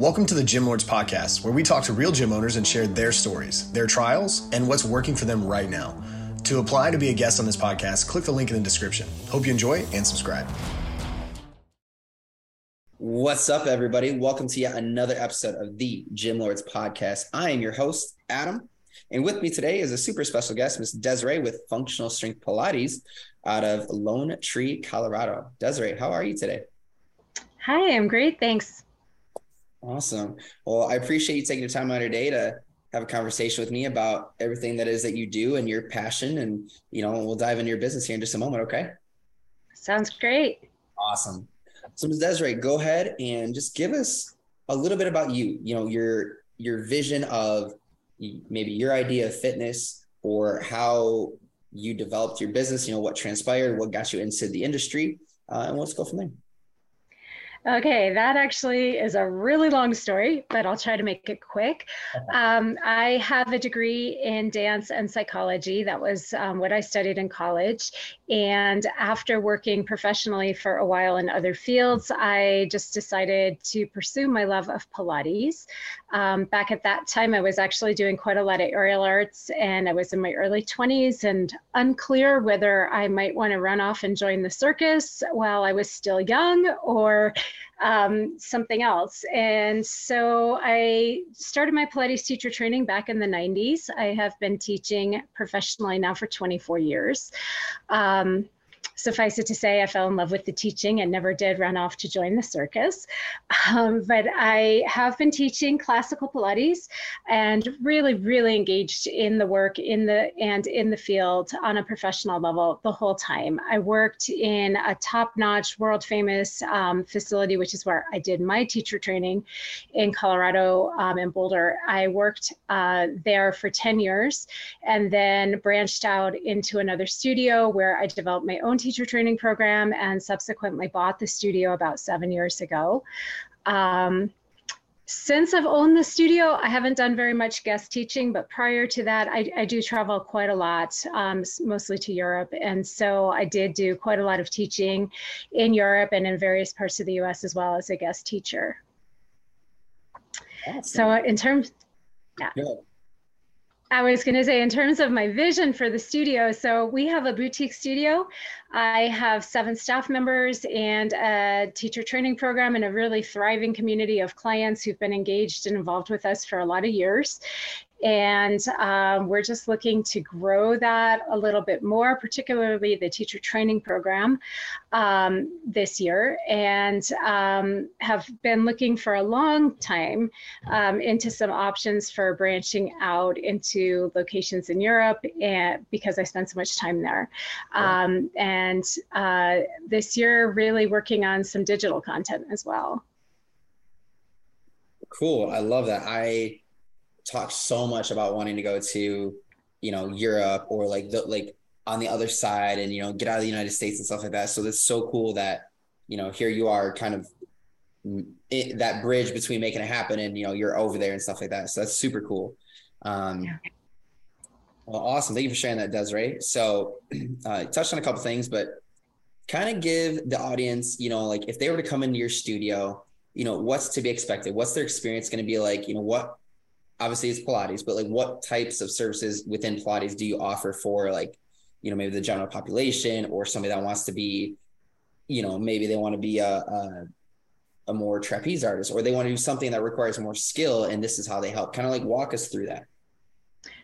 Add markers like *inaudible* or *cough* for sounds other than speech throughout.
Welcome to the Gym Lords Podcast, where we talk to real gym owners and share their stories, their trials, and what's working for them right now. To apply to be a guest on this podcast, click the link in the description. Hope you enjoy and subscribe. What's up, everybody? Welcome to yet another episode of the Gym Lords Podcast. I am your host, Adam. And with me today is a super special guest, Ms. Desiree with Functional Strength Pilates out of Lone Tree, Colorado. Desiree, how are you today? Hi, I'm great. Thanks. Awesome. Well, I appreciate you taking the time out of your day to have a conversation with me about everything that is that you do and your passion. And, you know, we'll dive into your business here in just a moment. Okay. Sounds great. Awesome. So Ms. Desiree, go ahead and just give us a little bit about you, you know, your, your vision of maybe your idea of fitness or how you developed your business, you know, what transpired, what got you into the industry, uh, and let's go from there. Okay, that actually is a really long story, but I'll try to make it quick. Um, I have a degree in dance and psychology. That was um, what I studied in college. And after working professionally for a while in other fields, I just decided to pursue my love of Pilates. Um, back at that time, I was actually doing quite a lot of aerial arts, and I was in my early 20s and unclear whether I might want to run off and join the circus while I was still young or um, something else. And so I started my Pilates teacher training back in the 90s. I have been teaching professionally now for 24 years. Um, suffice it to say, I fell in love with the teaching and never did run off to join the circus. Um, but I have been teaching classical Pilates and really, really engaged in the work in the and in the field on a professional level the whole time. I worked in a top-notch, world-famous um, facility, which is where I did my teacher training in Colorado um, in Boulder. I worked uh, there for 10 years and then branched out into another studio where I developed my own teacher training program and subsequently bought the studio about seven years ago. Um, since I've owned the studio, I haven't done very much guest teaching, but prior to that, I, I do travel quite a lot, um, mostly to Europe. And so I did do quite a lot of teaching in Europe and in various parts of the US as well as a guest teacher. Awesome. So in terms, yeah. I was going to say, in terms of my vision for the studio, so we have a boutique studio. I have seven staff members and a teacher training program and a really thriving community of clients who've been engaged and involved with us for a lot of years. And um, we're just looking to grow that a little bit more, particularly the teacher training program um, this year, and um, have been looking for a long time um, into some options for branching out into locations in Europe and because I spent so much time there. Um, and uh, this year, really working on some digital content as well. Cool. I love that. I talk so much about wanting to go to, you know, Europe or like the like on the other side and you know get out of the United States and stuff like that. So that's so cool that you know here you are kind of it, that bridge between making it happen and you know you're over there and stuff like that. So that's super cool. Um, yeah. Well, awesome. Thank you for sharing that, Desiree. So, *clears throat* uh, touched on a couple things, but kind of give the audience, you know, like if they were to come into your studio, you know, what's to be expected? What's their experience going to be like? You know, what obviously it's Pilates, but like what types of services within Pilates do you offer for like, you know, maybe the general population or somebody that wants to be, you know, maybe they want to be a, a, a more trapeze artist or they want to do something that requires more skill and this is how they help. Kind of like walk us through that.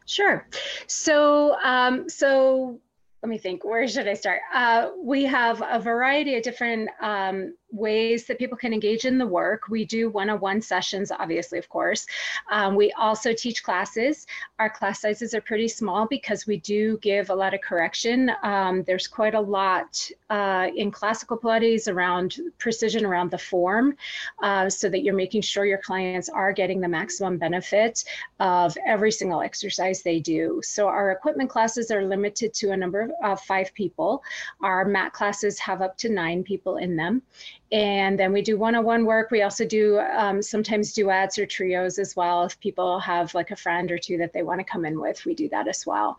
Sure. So, um, so let me think, where should I start? Uh, we have a variety of different um, ways that people can engage in the work. We do one-on-one sessions, obviously, of course. Um, we also teach classes. Our class sizes are pretty small because we do give a lot of correction. Um, there's quite a lot uh, in classical Pilates around precision around the form uh, so that you're making sure your clients are getting the maximum benefit of every single exercise they do. So our equipment classes are limited to a number of uh, five people. Our mat classes have up to nine people in them and then we do one-on-one work. We also do um, sometimes duets or trios as well. If people have like a friend or two that they want to come in with, we do that as well.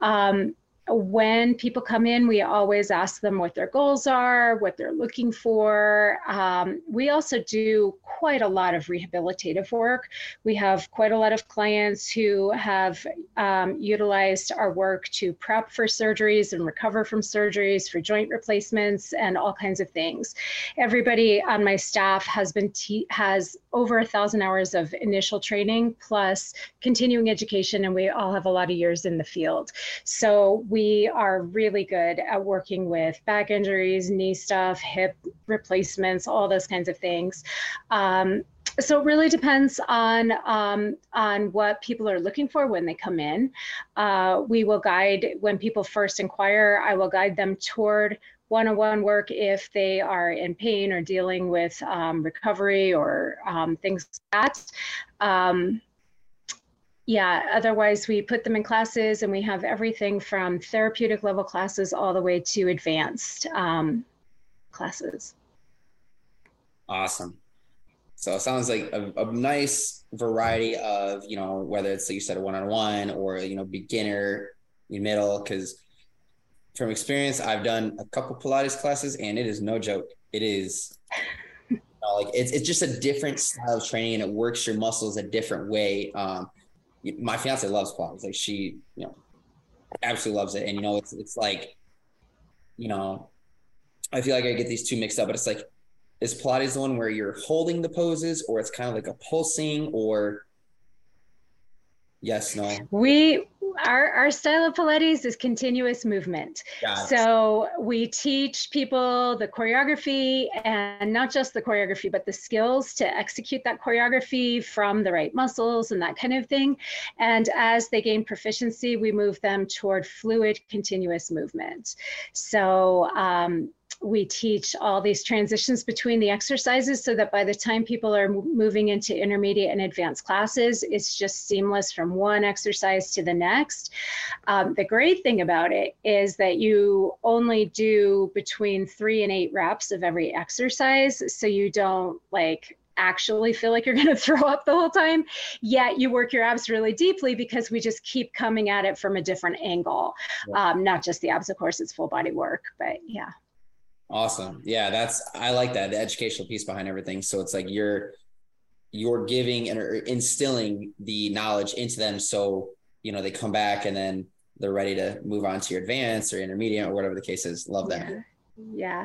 Um, when people come in, we always ask them what their goals are, what they're looking for. Um, we also do quite a lot of rehabilitative work. We have quite a lot of clients who have um, utilized our work to prep for surgeries and recover from surgeries, for joint replacements, and all kinds of things. Everybody on my staff has been te- has over a thousand hours of initial training plus continuing education, and we all have a lot of years in the field. So we are really good at working with back injuries, knee stuff, hip replacements, all those kinds of things. Um, so it really depends on um, on what people are looking for when they come in. Uh, we will guide when people first inquire. I will guide them toward one-on-one work if they are in pain or dealing with um, recovery or um, things like that. Yeah, otherwise we put them in classes and we have everything from therapeutic level classes all the way to advanced um, classes. Awesome. So it sounds like a, a, nice variety of, you know, whether it's like you said, a one-on-one or, you know, beginner, middle, because from experience, I've done a couple Pilates classes and it is no joke. It is *laughs* you know, like, it's, it's just a different style of training and it works your muscles a different way. Um, my fiance loves Pilates. Like she, you know, absolutely loves it. And you know, it's it's like, you know, I feel like I get these two mixed up, but it's like, is Pilates the one where you're holding the poses, or it's kind of like a pulsing, or yes, no? We our, our style of Pilates is continuous movement. So we teach people the choreography and not just the choreography, but the skills to execute that choreography from the right muscles and that kind of thing. And as they gain proficiency, we move them toward fluid continuous movement. So um, we teach all these transitions between the exercises so that by the time people are moving into intermediate and advanced classes, it's just seamless from one exercise to the next. Um, the great thing about it is that you only do between three and eight reps of every exercise. So you don't like actually feel like you're *laughs* going to throw up the whole time yet you work your abs really deeply because we just keep coming at it from a different angle yeah. um, not just the abs of course it's full body work but yeah Awesome. Yeah, that's I like that the educational piece behind everything. So it's like you're you're giving and instilling the knowledge into them so you know they come back and then they're ready to move on to your advanced or intermediate or whatever the case is. Love that. Yeah. Yeah.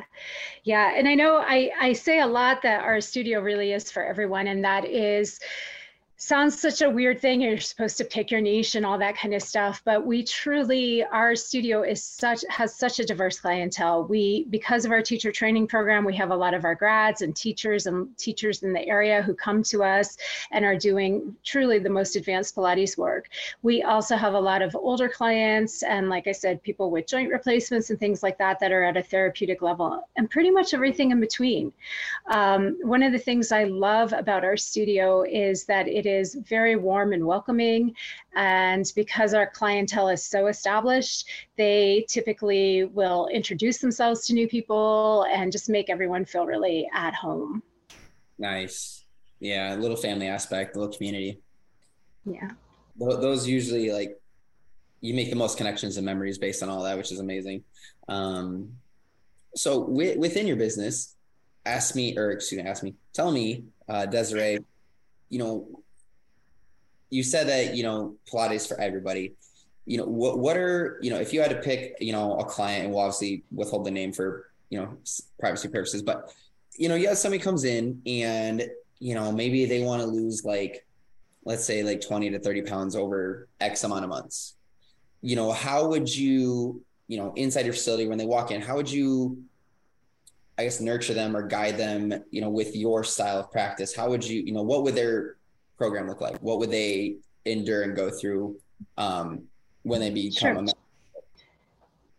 Yeah. And I know I, I say a lot that our studio really is for everyone, and that is sounds such a weird thing. You're supposed to pick your niche and all that kind of stuff but we truly our studio is such has such a diverse clientele. We because of our teacher training program we have a lot of our grads and teachers and teachers in the area who come to us and are doing truly the most advanced pilates work. We also have a lot of older clients and like i said people with joint replacements and things like that that are at a therapeutic level and pretty much everything in between. Um, one of the things i love about our studio is that it is very warm and welcoming. And because our clientele is so established, they typically will introduce themselves to new people and just make everyone feel really at home. Nice. Yeah, a little family aspect, a little community. Yeah. Those usually like you make the most connections and memories based on all that, which is amazing. Um, so w- within your business, ask me, or excuse me, ask me, tell me, uh, Desiree, you know, you said that you know Pilates for everybody. You know what? What are you know if you had to pick you know a client and we'll obviously withhold the name for you know privacy purposes, but you know you have somebody comes in and you know maybe they want to lose like let's say like 20 to 30 pounds over X amount of months. You know how would you you know inside your facility when they walk in how would you I guess nurture them or guide them, you know, with your style of practice. How would you, you know, what would their program look like? What would they endure and go through um, when they become sure. a member?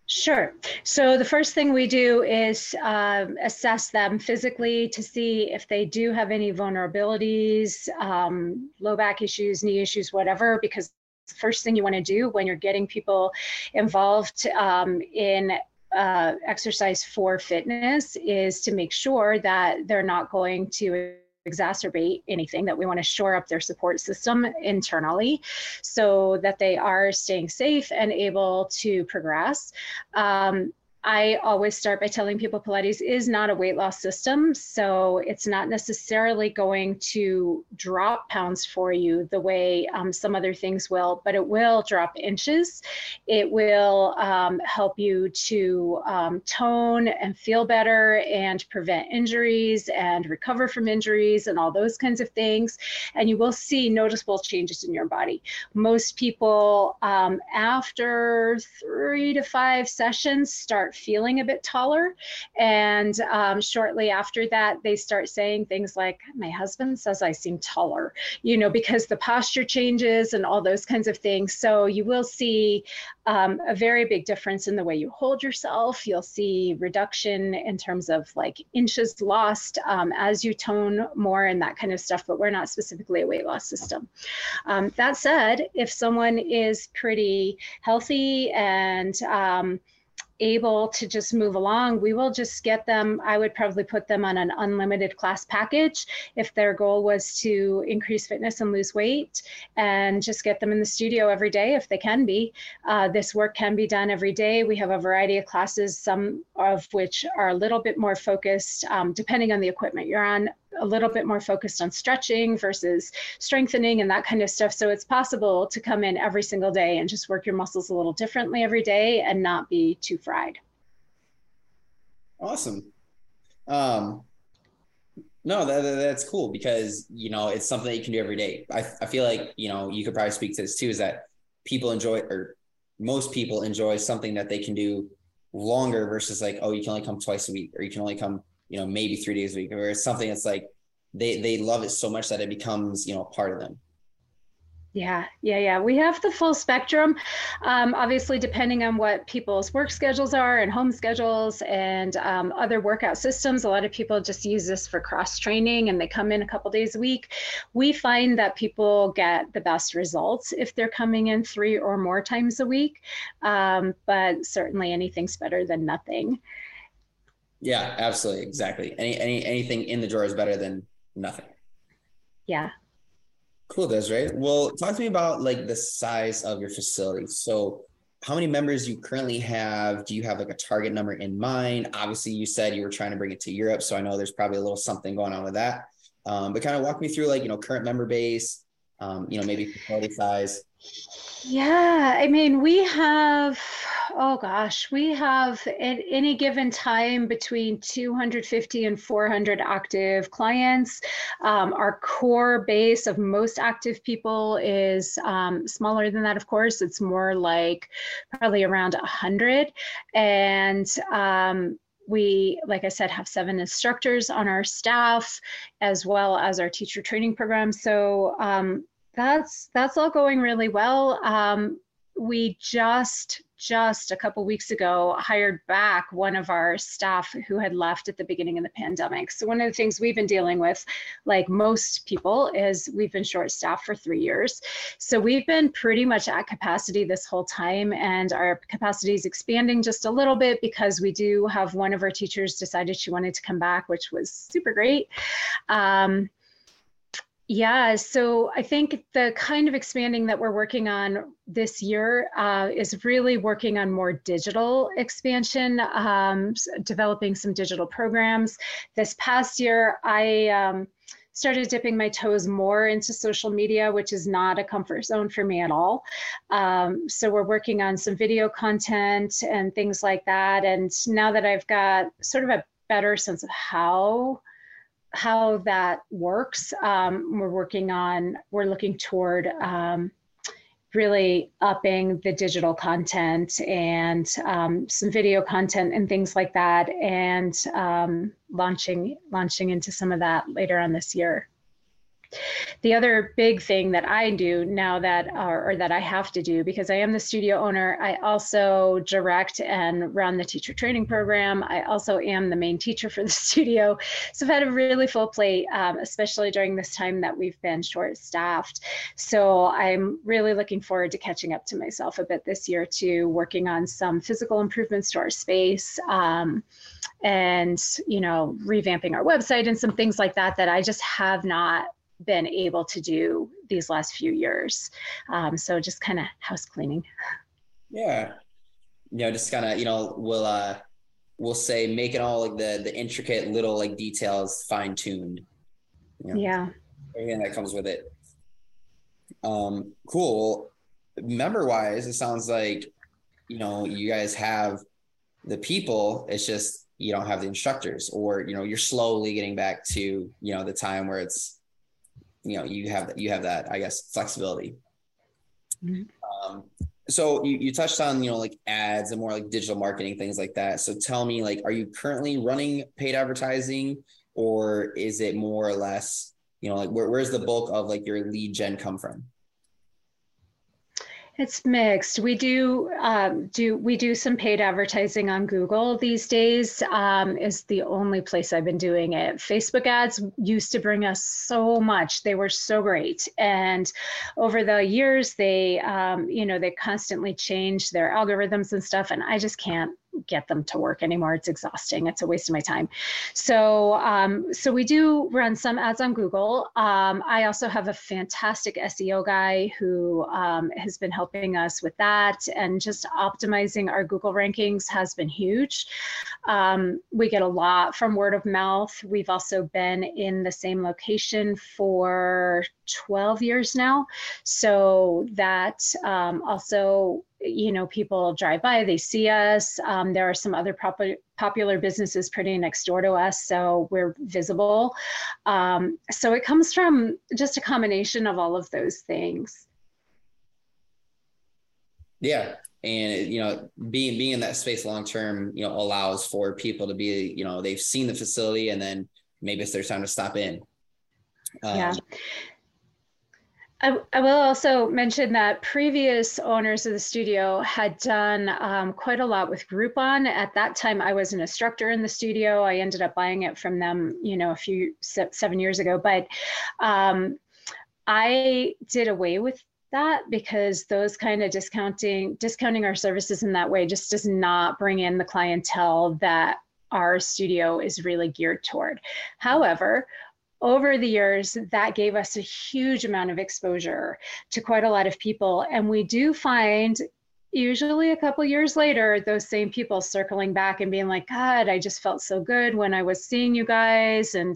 Sure. So the first thing we do is um, assess them physically to see if they do have any vulnerabilities, um, low back issues, knee issues, whatever, because the first thing you want to do when you're getting people involved um, in uh, exercise for fitness is to make sure that they're not going to exacerbate anything, that we want to shore up their support system internally so that they are staying safe and able to progress. Um, I always start by telling people Pilates is not a weight loss system. So it's not necessarily going to drop pounds for you the way um, some other things will, but it will drop inches. It will um, help you to um, tone and feel better and prevent injuries and recover from injuries and all those kinds of things. And you will see noticeable changes in your body. Most people, um, after three to five sessions, start start feeling a bit taller. And um, shortly after that, they start saying things like, My husband says I seem taller, you know, because the posture changes and all those kinds of things. So you will see um, a very big difference in the way you hold yourself. You'll see reduction in terms of like inches lost um, as you tone more and that kind of stuff, but we're not specifically a weight loss system. Um, that said, if someone is pretty healthy and um, able to just move along, we will just get them. I would probably put them on an unlimited class package if their goal was to increase fitness and lose weight, and just get them in the studio every day if they can be. Uh, this work can be done every day. We have a variety of classes, some of which are a little bit more focused, um, depending on the equipment you're on, a little bit more focused on stretching versus strengthening and that kind of stuff. So it's possible to come in every single day and just work your muscles a little differently every day and not be too fried. Awesome. Um, no, that, that's cool because, you know, it's something that you can do every day. I, I feel like, you know, you could probably speak to this too, is that people enjoy, or most people enjoy something that they can do longer versus like, oh, you can only come twice a week or you can only come you know, maybe three days a week, or it's something that's like they they love it so much that it becomes, you know, a part of them. Yeah, yeah, yeah. We have the full spectrum. Um, obviously, depending on what people's work schedules are and home schedules and um, other workout systems, a lot of people just use this for cross training and they come in a couple days a week. We find that people get the best results if they're coming in three or more times a week. Um, but certainly, anything's better than nothing. Yeah, absolutely, exactly. Any any anything in the drawer is better than nothing. Yeah. Cool, Desiree. Well, talk to me about like the size of your facility. So, how many members you currently have? Do you have like a target number in mind? Obviously, you said you were trying to bring it to Europe, so I know there's probably a little something going on with that. Um, but kind of walk me through like you know current member base, um, you know maybe facility size. Yeah, I mean we have oh gosh, we have at any given time between 250 and 400 active clients. Um, our core base of most active people is um, smaller than that, of course. It's more like probably around 100. And um, we, like I said, have seven instructors on our staff, as well as our teacher training program. So um, that's that's all going really well. Um, we just just a couple weeks ago hired back one of our staff who had left at the beginning of the pandemic. So one of the things we've been dealing with, like most people, is we've been short staffed for three years. So we've been pretty much at capacity this whole time, and our capacity is expanding just a little bit because we do have one of our teachers decided she wanted to come back, which was super great. Um, yeah, so I think the kind of expanding that we're working on this year uh, is really working on more digital expansion, um, developing some digital programs. This past year, I um, started dipping my toes more into social media, which is not a comfort zone for me at all. Um, so we're working on some video content and things like that. And now that I've got sort of a better sense of how how that works. Um, we're working on, we're looking toward um, really upping the digital content and um, some video content and things like that, and um, launching launching into some of that later on this year. The other big thing that I do now that, or, or, that I have to do, because I am the studio owner, I also direct and run the teacher training program. I also am the main teacher for the *laughs* studio. So I've had a really full plate, um, especially during this time that we've been short staffed. So I'm really looking forward to catching up to myself a bit this year too, working on some physical improvements to our space. Um, and you know revamping our website and some things like that that i just have not been able to do these last few years. Um, so just kind of house cleaning. Yeah. You know, just kind of, you know, we'll, uh, we'll say making all like the, the intricate little like details fine tuned. You know, yeah. Everything that comes with it. Um, cool. Member wise, it sounds like, you know, you guys have the people, it's just, you don't have the instructors or, you know, you're slowly getting back to, you know, the time where it's, you know you have you have that i guess flexibility. Mm-hmm. um, so you, you touched on you know like ads and more like digital marketing things like that. So tell me like are you currently running paid advertising or is it more or less you know like where, where's the bulk of like your lead gen come from it's mixed. We do um, do we do some paid advertising on Google these days. Um, is the only place I've been doing it. Facebook ads used to bring us so much; they were so great, and over the years, they um, you know they constantly change their algorithms and stuff, and I just can't get them to work anymore. It's exhausting. It's a waste of my time. So, um, so we do run some ads on Google. Um, I also have a fantastic SEO guy who um, has been helping us with that, and just optimizing our Google rankings has been huge. Um, we get a lot from word of mouth. We've also been in the same location for 12 years now, so that um, also you know, people drive by, they see us. Um, there are some other popular businesses pretty next door to us, so we're visible. Um, so it comes from just a combination of all of those things. Yeah, and you know, being being in that space long term, you know, allows for people to be, you know, they've seen the facility, and then maybe it's their time to stop in. Um, yeah. I, I, will also mention that previous owners of the studio had done um, quite a lot with Groupon. At that time, I was an instructor in the studio. I ended up buying it from them, you know, a few seven years ago. But um, I did away with that because those kind of discounting discounting our services in that way just does not bring in the clientele that our studio is really geared toward. However, over the years, that gave us a huge amount of exposure to quite a lot of people. And we do find usually a couple years later those same people circling back and being like god i just felt so good when i was seeing you guys. And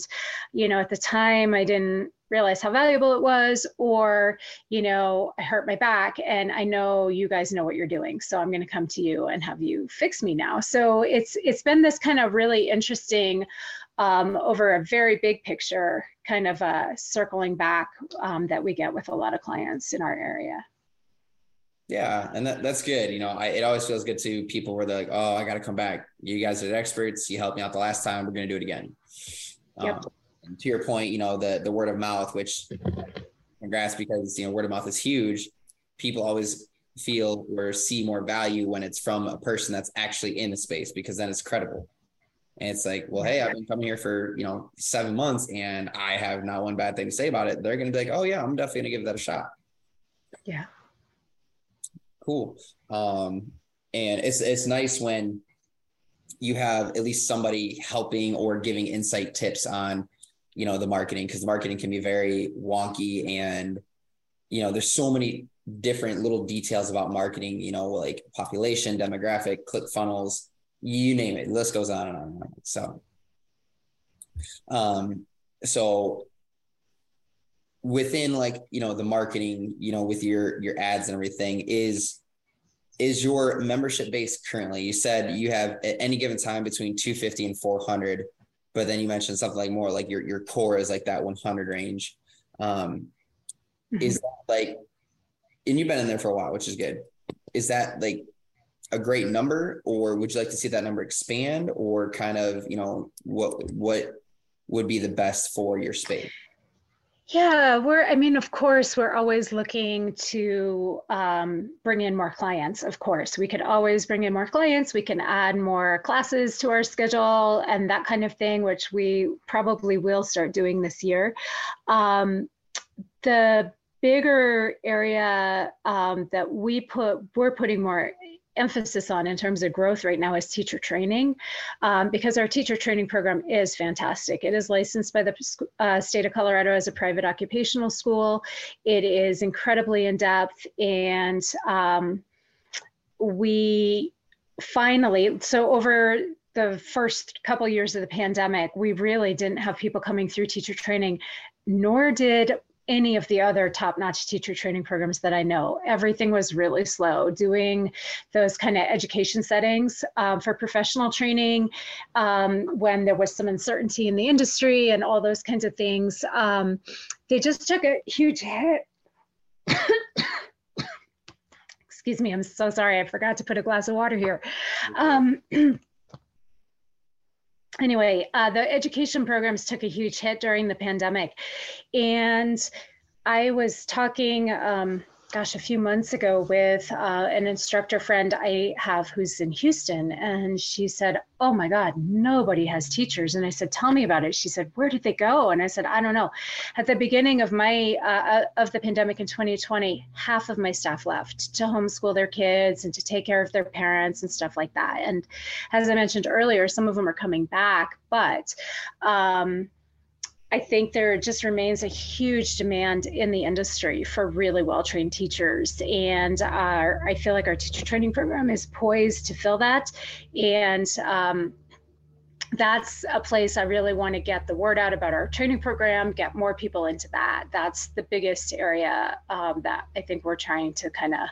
you know at the time i didn't realize how valuable it was or you know i hurt my back. And i know you guys know what you're doing so i'm going to come to you and have you fix me now. So it's it's been this kind of really interesting um, over a very big picture, kind of uh, circling back um, that we get with a lot of clients in our area. Yeah, and that, that's good. You know, I, it always feels good to people where they're like, "Oh, I got to come back. You guys are the experts. You helped me out the last time. We're going to do it again." Yep. Um, to your point, you know, the the word of mouth, which congrats because you know word of mouth is huge. People always feel or see more value when it's from a person that's actually in the space because then it's credible. And it's like, well, hey, I've been coming here for, you know, seven months and I have not one bad thing to say about it. They're going to be like, oh, yeah, I'm definitely going to give that a shot. Yeah. Cool. Um, and it's, it's nice when you have at least somebody helping or giving insight tips on, you know, the marketing, because the marketing can be very wonky and, you know, there's so many different little details about marketing, you know, like population, demographic, click funnels, you name it. The list goes on and on and on. So, um, so within like you know the marketing, you know, with your your ads and everything, is is your membership base currently? You said you have at any given time between 250 and 400, but then you mentioned something like more like your your core is like that 100 range. Um, mm-hmm. Is that like, and you've been in there for a while, which is good. Is that like a great number or would you like to see that number expand or kind of you know what what would be the best for your space Yeah, we're, I mean, of course, we're always looking to um, bring in more clients. Of course, we could always bring in more clients. We can add more classes to our schedule and that kind of thing, which we probably will start doing this year. Um, the bigger area um, that we put, we're putting more emphasis on in terms of growth right now is teacher training um, because our teacher training program is fantastic. It is licensed by the uh, state of Colorado as a private occupational school. It is incredibly in depth and um, we finally, so over the first couple years of the pandemic, we really didn't have people coming through teacher training, nor did any of the other top notch teacher training programs that I know. Everything was really slow. Doing those kind of education settings um, for professional training um, when there was some uncertainty in the industry and all those kinds of things, um, they just took a huge hit. *coughs* Excuse me, I'm so sorry. I forgot to put a glass of water here. *clears throat* Anyway, uh, the education programs took a huge hit during the pandemic. And I was talking, um, gosh, a few months ago with uh, an instructor friend I have who's in Houston. And she said, Oh my God, nobody has teachers. And I said, Tell me about it. She said, Where did they go? And I said, I don't know. At the beginning of my, uh, of the pandemic in 2020, half of my staff left to homeschool their kids and to take care of their parents and stuff like that. And as I mentioned earlier, some of them are coming back, but, um, I think there just remains a huge demand in the industry for really well trained teachers. And uh, I feel like our teacher training program is poised to fill that. And um, that's a place I really want to get the word out about our training program, get more people into that. That's the biggest area um, that I think we're trying to kind of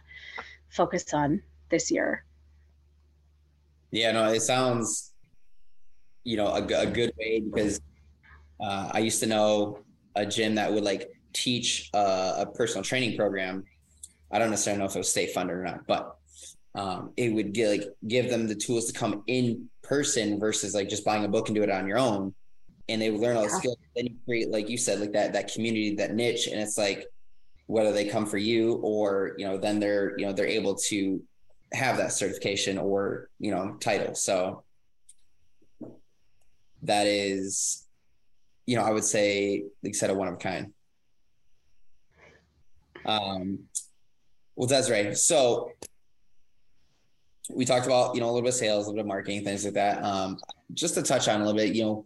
focus on this year. Yeah, no, it sounds, you know, a, a good way because uh, I used to know a gym that would like teach uh, a personal training program. I don't necessarily know if it was state funded or not, but um, it would get like give them the tools to come in person versus like just buying a book and do it on your own. And they would learn all the skills. Then you create, like you said, like that that community, that niche, and it's like whether they come for you or you know then they're you know they're able to have that certification or you know title. So that is you know, I would say, like you said, a one of a kind. Um, well, Desiree, so we talked about, you know, a little bit of sales, a little bit of marketing, things like that. Um, just to touch on a little bit, you know,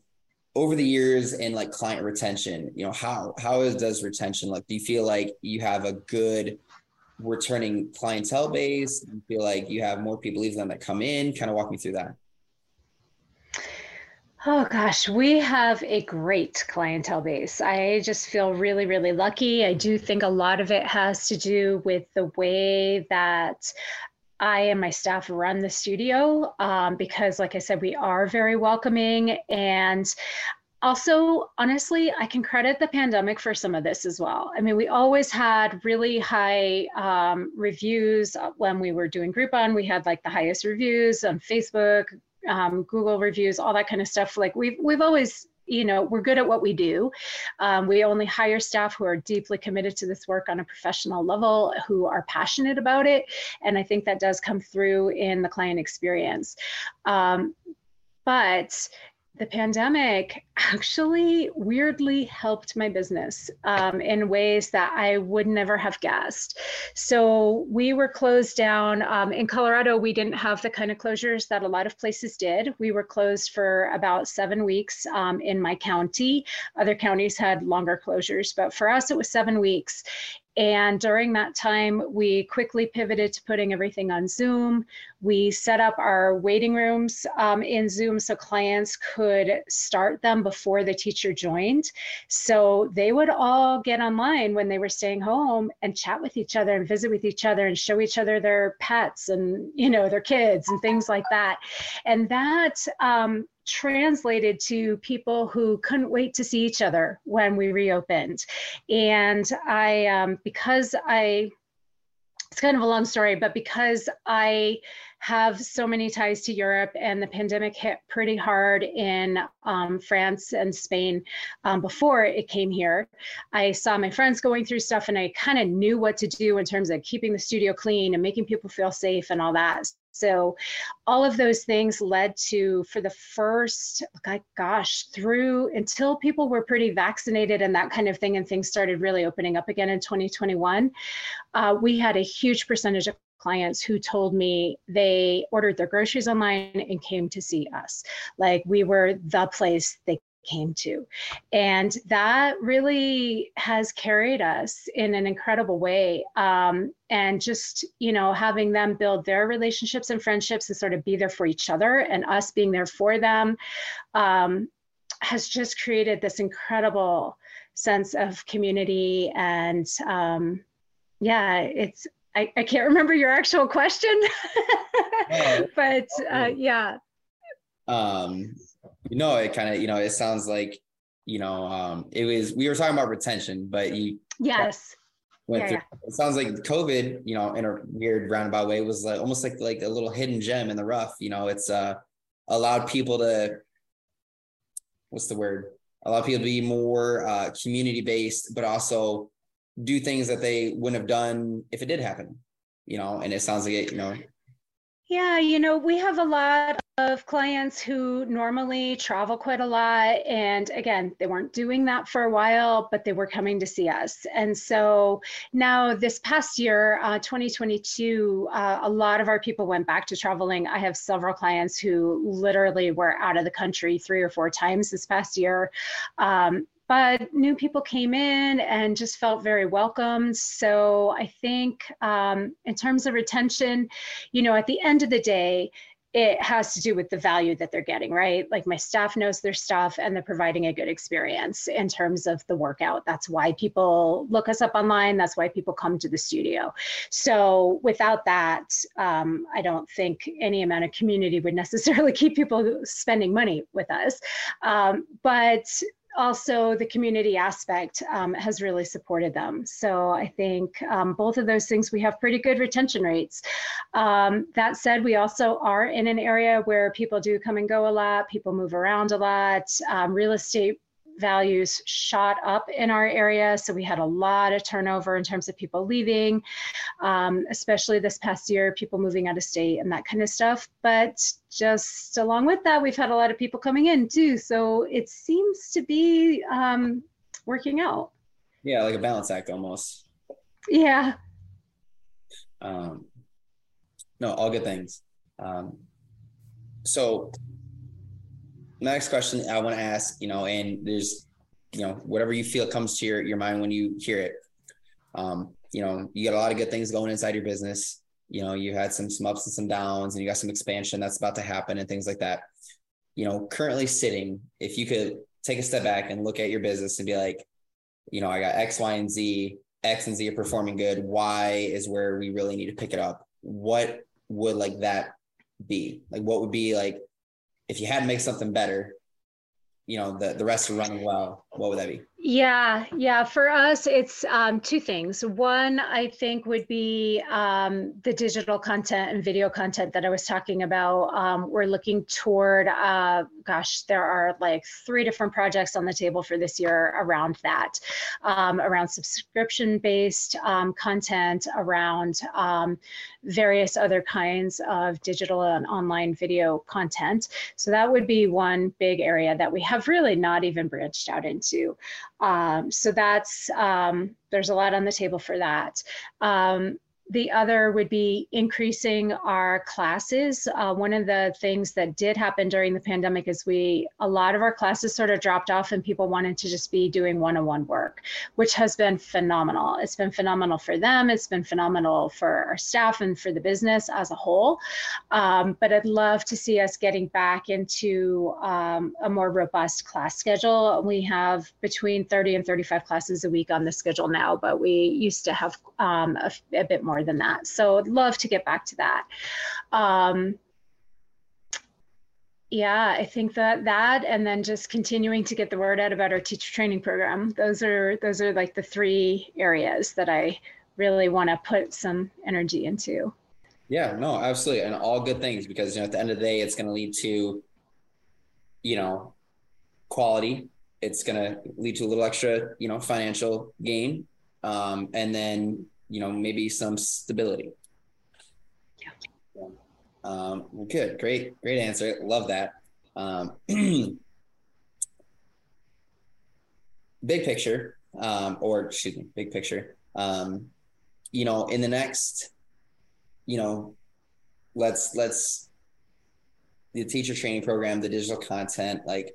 over the years and like client retention, you know, how how is does retention look? Do you feel like you have a good returning clientele base? Do you feel like you have more people leaving than that come in? Kind of walk me through that. Oh gosh, we have a great clientele base. I just feel really, really lucky. I do think a lot of it has to do with the way that I and my staff run the studio um, because, like I said, we are very welcoming. And also, honestly, I can credit the pandemic for some of this as well. I mean, we always had really high um, reviews when we were doing Groupon. We had like the highest reviews on Facebook, um, Google reviews, all that kind of stuff. Like we've we've always you know we're good at what we do. Um, we only hire staff who are deeply committed to this work on a professional level who are passionate about it. And i think that does come through in the client experience. Um, but the pandemic actually weirdly helped my business um, in ways that I would never have guessed. So we were closed down. Um, in Colorado, we didn't have the kind of closures that a lot of places did. We were closed for about seven weeks um, in my county. Other counties had longer closures, but for us, it was seven weeks. And during that time, we quickly pivoted to putting everything on Zoom. We set up our waiting rooms um, in Zoom so clients could start them before the teacher joined. So they would all get online when they were staying home and chat with each other and visit with each other and show each other their pets and, you know, their kids and things like that. And that um, translated to people who couldn't wait to see each other when we reopened. And I, um, because I, it's kind of a long story, but because I have so many ties to Europe, and the pandemic hit pretty hard in um, France and Spain um, before it came here. I saw my friends going through stuff, and I kind of knew what to do in terms of keeping the studio clean and making people feel safe and all that. So, all of those things led to, for the first, gosh, through until people were pretty vaccinated and that kind of thing, and things started really opening up again in 2021, uh, we had a huge percentage of clients who told me they ordered their groceries online and came to see us. Like we were the place they came to. And that really has carried us in an incredible way. Um, and just, you know, having them build their relationships and friendships and sort of be there for each other and us being there for them um, has just created this incredible sense of community. And um, yeah, it's, I, I can't remember your actual question, *laughs* but uh, yeah. Um, you know, it kind of, you know, it sounds like, you know, um, it was, we were talking about retention, but you, yes. Went yeah, yeah. It sounds like COVID, you know, in a weird roundabout way was like almost like, like a little hidden gem in the rough, you know, it's, uh, allowed people to, what's the word? Allow people to be more, uh, community based, but also do things that they wouldn't have done if it did happen, you know, and it sounds like it, you know, yeah, you know, we have a lot of clients who normally travel quite a lot. And again, they weren't doing that for a while, but they were coming to see us. And so now, this past year, uh, 2022, uh, a lot of our people went back to traveling. I have several clients who literally were out of the country three or four times this past year. Um, but new people came in and just felt very welcomed. So I think um, in terms of retention, you know, at the end of the day, it has to do with the value that they're getting, right? Like my staff knows their stuff and they're providing a good experience in terms of the workout. That's why people look us up online. That's why people come to the studio. So without that, um, I don't think any amount of community would *laughs* necessarily keep people spending money with us. Um, but also the community aspect um, has really supported them. So I think um, both of those things, we have pretty good retention rates. Um, that said, we also are in an area where people do come and go a lot, people move around a lot. Um, real estate values shot up in our area. So we had a lot of turnover in terms of people leaving, um, especially this past year, people moving out of state and that kind of stuff. But just along with that, we've had a lot of people coming in too. So it seems to be um, working out. Yeah, like a balance act almost. Yeah. Um, no, all good things. Um, so next question I want to ask, you know, and there's, you know, whatever you feel comes to your, your mind when you hear it. Um, you know, you got a lot of good things going inside your business. You know, you had some some ups and some downs, and you got some expansion that's about to happen and things like that. You know, currently sitting, if you could take a step back and look at your business and be like, you know, I got X, Y, and Z. X and Z are performing good. Y is where we really need to pick it up. What would like that be? Like, what would be like if you had to make something better, you know, the, the rest are running well, what would that be? Yeah, yeah. For us, it's um, two things. One, I think, would be um, the digital content and video content that I was talking about. Um, we're looking toward, uh, gosh, there are like three different projects on the table for this year around that, um, around subscription based um, content, around um, various other kinds of digital and online video content. So that would be one big area that we have really not even branched out into. Um, so that's um, there's a lot on the table for that. Um, the other would be increasing our classes. Uh, one of the things that did happen during the pandemic is we, a lot of our classes sort of dropped off and people wanted to just be doing one-on-one work, which has been phenomenal. It's been phenomenal for them. It's been phenomenal for our staff and for the business as a whole. Um, but I'd love to see us getting back into um, a more robust class schedule. We have between 30 and 35 classes a week on the schedule now, but we used to have um, a, a bit more more than that. So I'd love to get back to that. Um, yeah, I think that that and then just continuing to get the word out about our teacher training program. Those are those are like the three areas that I really want to put some energy into. Yeah, no, absolutely. And all good things because you know at the end of the day it's going to lead to you know quality. It's going to lead to a little extra, you know, financial gain. Um, and then, you know, maybe some stability. Yeah. Um, good, great, great answer. Love that. Um, *clears throat* big picture, um, or excuse me, big picture. Um, you know, in the next, you know, let's let's the teacher training program, the digital content, like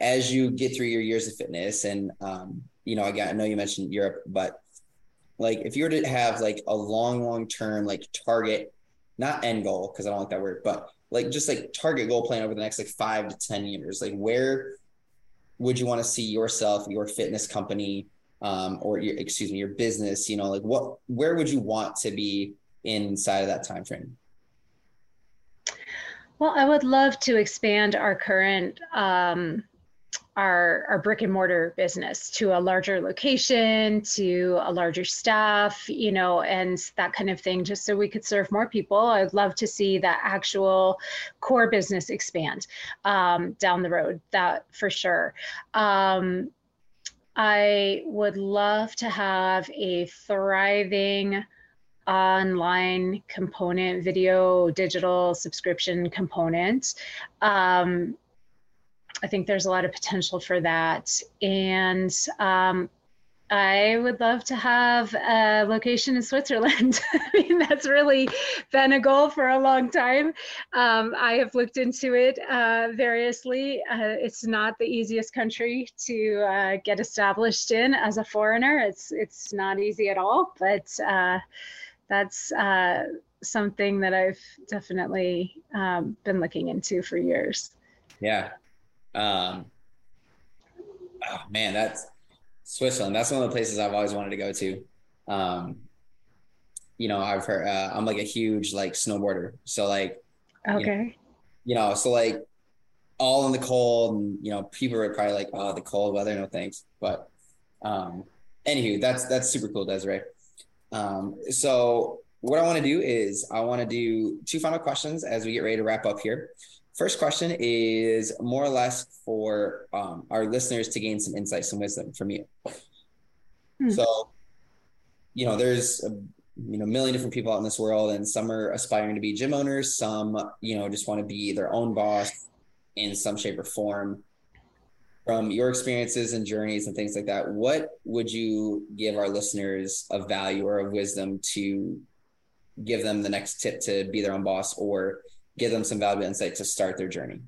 as you get through your years of fitness, and um, you know, again, I know you mentioned Europe, but like if you were to have like a long, long term like target, not end goal because I don't like that word, but like just like target goal plan over the next like five to ten years, like where would you want to see yourself, your fitness company, um, or your excuse me, your business? You know, like what where would you want to be inside of that time frame? Well, I would love to expand our current um, our, our brick and mortar business to a larger location, to a larger staff, you know, and that kind of thing, just so we could serve more people. I'd love to see that actual core business expand um, down the road, that for sure. Um, I would love to have a thriving online component, video, digital subscription component. Um, I think there's a lot of potential for that. And um, I would love to have a location in Switzerland. *laughs* I mean, that's really been a goal for a long time. Um, I have looked into it uh, variously. Uh, it's not the easiest country to uh, get established in as a foreigner. It's it's not easy at all, but uh, that's uh, something that I've definitely um, been looking into for years. Yeah, um, oh man, that's Switzerland. That's one of the places I've always wanted to go to. Um, you know, I've heard uh, I'm like a huge like snowboarder, so like, okay, you know, you know, so like all in the cold, and you know, people are probably like, oh, the cold weather, no thanks. But um, anywho, that's that's super cool, Desiree. Um, so what I want to do is I want to do two final questions as we get ready to wrap up here. First question is more or less for um, our listeners to gain some insights and wisdom from you. Hmm. So, you know, there's a you know, million different people out in this world, and some are aspiring to be gym owners. Some, you know, just want to be their own boss in some shape or form. From your experiences and journeys and things like that, what would you give our listeners of value or of wisdom to give them the next tip to be their own boss or give them some valuable insight to start their journey?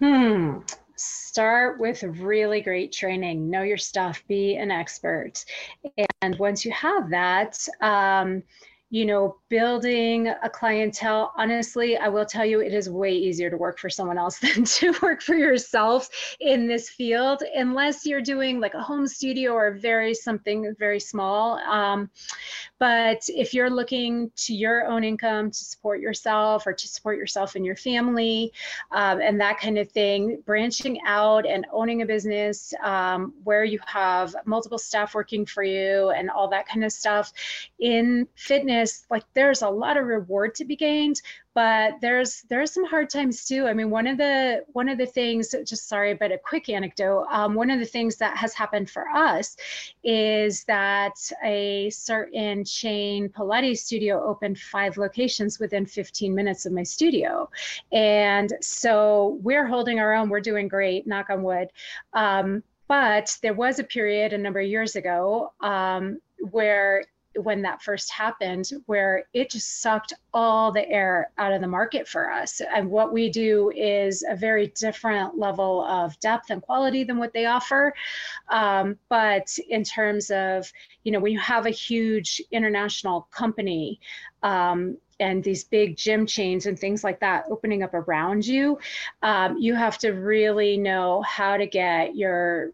Hmm. Start with really great training. Know your stuff. Be an expert. And once you have that, um, you know, building a clientele, honestly, I will tell you, it is way easier to work for someone else *laughs* than to work for yourself in this field, unless you're doing like a home studio or very something very small. Um, but if you're looking to your own income to support yourself or to support yourself and your family um, and that kind of thing, branching out and owning a business um, where you have multiple staff working for you and all that kind of stuff in fitness, like there's a lot of reward to be gained, but there's there's some hard times too. I mean one of the one of the things just sorry but a quick anecdote um, one of the things that has happened for us is that a certain chain pilates studio opened five locations within 15 minutes of my studio. And so we're holding our own. We're doing great knock on wood. Um, but there was a period a number of years ago um, where when that first happened where it just sucked all the air out of the market for us. And what we do is a very different level of depth and quality than what they offer. Um, but in terms of you know when you have a huge international company um, and these big gym chains and things like that opening up around you, um, you have to really know how to get your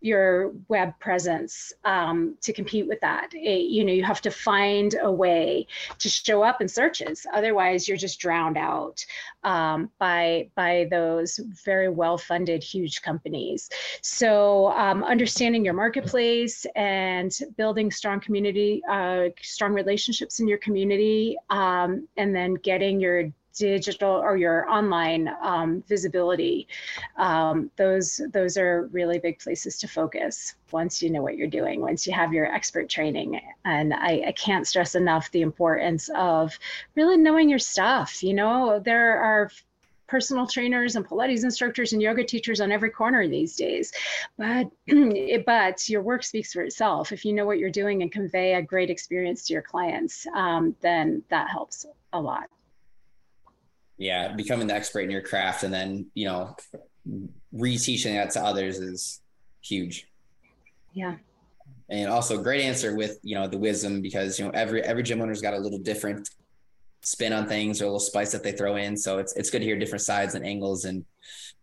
your web presence um, to compete with that. It, you know, you have to find a way to show up in searches. Otherwise, you're just drowned out um, by by those very well-funded, huge companies. So, um, understanding your marketplace and building strong community, uh, strong relationships in your community, um, and then getting your digital or your online um, visibility. Um, those those are really big places to focus once you know what you're doing, once you have your expert training. And I, I can't stress enough the importance of really knowing your stuff. You know, there are personal trainers and Pilates instructors and yoga teachers on every corner these days. But *clears throat* but your work speaks for itself. If you know what you're doing and convey a great experience to your clients, um, then that helps a lot yeah becoming the expert in your craft and then you know reteaching that to others is huge. Yeah. And also great answer with you know the wisdom because you know every every gym owner's got a little different spin on things or a little spice that they throw in. So it's it's good to hear different sides and angles and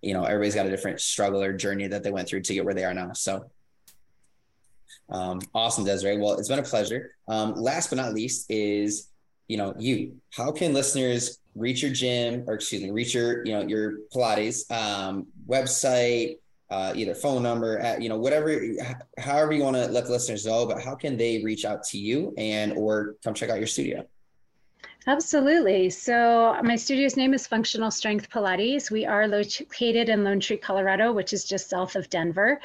you know everybody's got a different struggle or journey that they went through to get where they are now. So um, awesome desiree. Well it's been a pleasure. Um, last but not least is you know you how can listeners reach your gym or excuse me, reach your, you know, your Pilates um, website, uh, either phone number, at, you know, whatever, however you want to let the listeners know, but how can they reach out to you and, or come check out your studio? Absolutely. So my studio's name is Functional Strength Pilates. We are located in Lone Tree, Colorado, which is just south of Denver.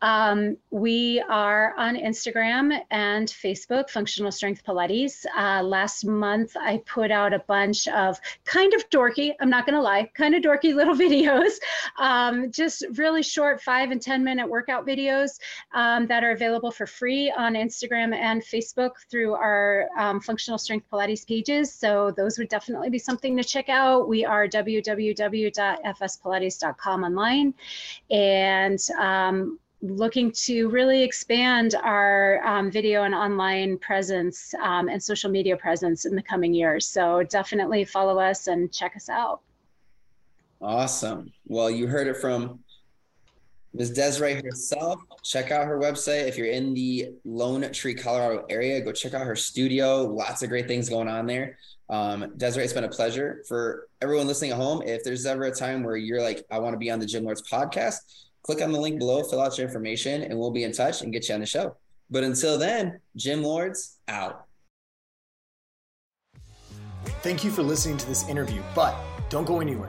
Um, we are on Instagram and Facebook, Functional Strength Pilates. Uh, last month, I put out a bunch of kind of dorky, I'm not going to lie, kind of dorky *laughs* little videos, um, just really short five and 10 minute workout videos um, that are available for free on Instagram and Facebook through our um, Functional Strength Pilates pages. So those would definitely be something to check out. We are www.fspilates.com online and um, looking to really expand our um, video and online presence um, and social media presence in the coming years. So definitely follow us and check us out. Awesome. Well, you heard it from Ms. Desiree herself. Check out her website. If you're in the Lone Tree, Colorado area, go check out her studio. Lots of great things going on there. Um, Desiree, it's been a pleasure for everyone listening at home. If there's ever a time where you're like, I want to be on the Gym Lords podcast, click on the link below, fill out your information, and we'll be in touch and get you on the show. But until then, Gym Lords out. Thank you for listening to this interview, but don't go anywhere.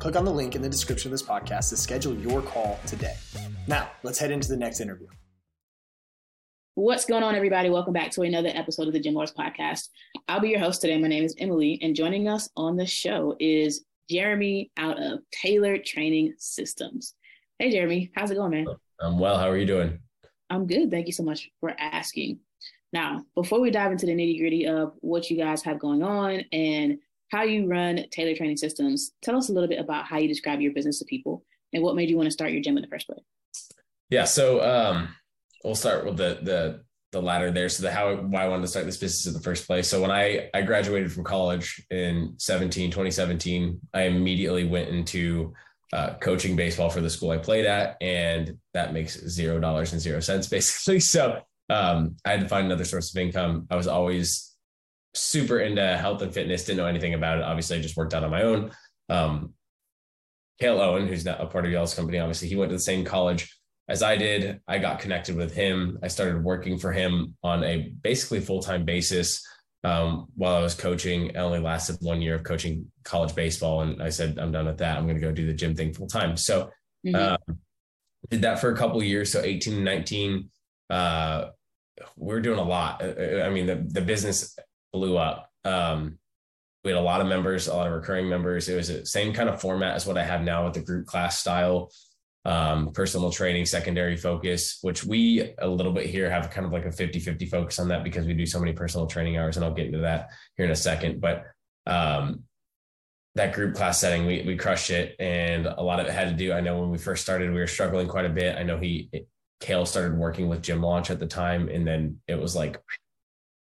Click on the link in the description of this podcast to schedule your call today. Now, let's head into the next interview. What's going on, everybody? Welcome back to another episode of the Gym Lords Podcast. I'll be your host today. My name is Emily, and joining us on the show is Jeremy out of Tailored Training Systems. Hey, Jeremy, how's it going, man? I'm well. How are you doing? I'm good. Thank you so much for asking. Now, before we dive into the nitty gritty of what you guys have going on and how you run Tailored Training Systems, tell us a little bit about how you describe your business to people and what made you want to start your gym in the first place. Yeah. So, um, we'll start with the the the latter there. So the how why I wanted to start this business in the first place. So when I I graduated from college in 17, 2017, I immediately went into uh, coaching baseball for the school I played at, and that makes zero dollars and zero cents *laughs* basically. So um, I had to find another source of income. I was always super into health and fitness, didn't know anything about it. Obviously, I just worked out on my own. Um, Kale Owen, who's not a part of y'all's company, obviously he went to the same college as I did, I got connected with him. I started working for him on a basically full time basis um, while I was coaching. I only lasted one year of coaching college baseball, and I said, I'm done with that. I'm going to go do the gym thing full time. So, mm-hmm. um, did that for a couple years. So 18 and 19, uh, we are doing a lot. Uh, uh, I mean, the, the business blew up. Um, we had a lot of members, a lot of recurring members. It was the same kind of format as what I have now with the group class style um, personal training, secondary focus, which we a little bit here have kind of like a 50 50 focus on that because we do so many personal training hours. And I'll get into that here in a second. But um, that group class setting, we, we crushed it. And a lot of it had to do, I know when we first started, we were struggling quite a bit. I know he, Kale started working with Gym Launch at the time. And then it was like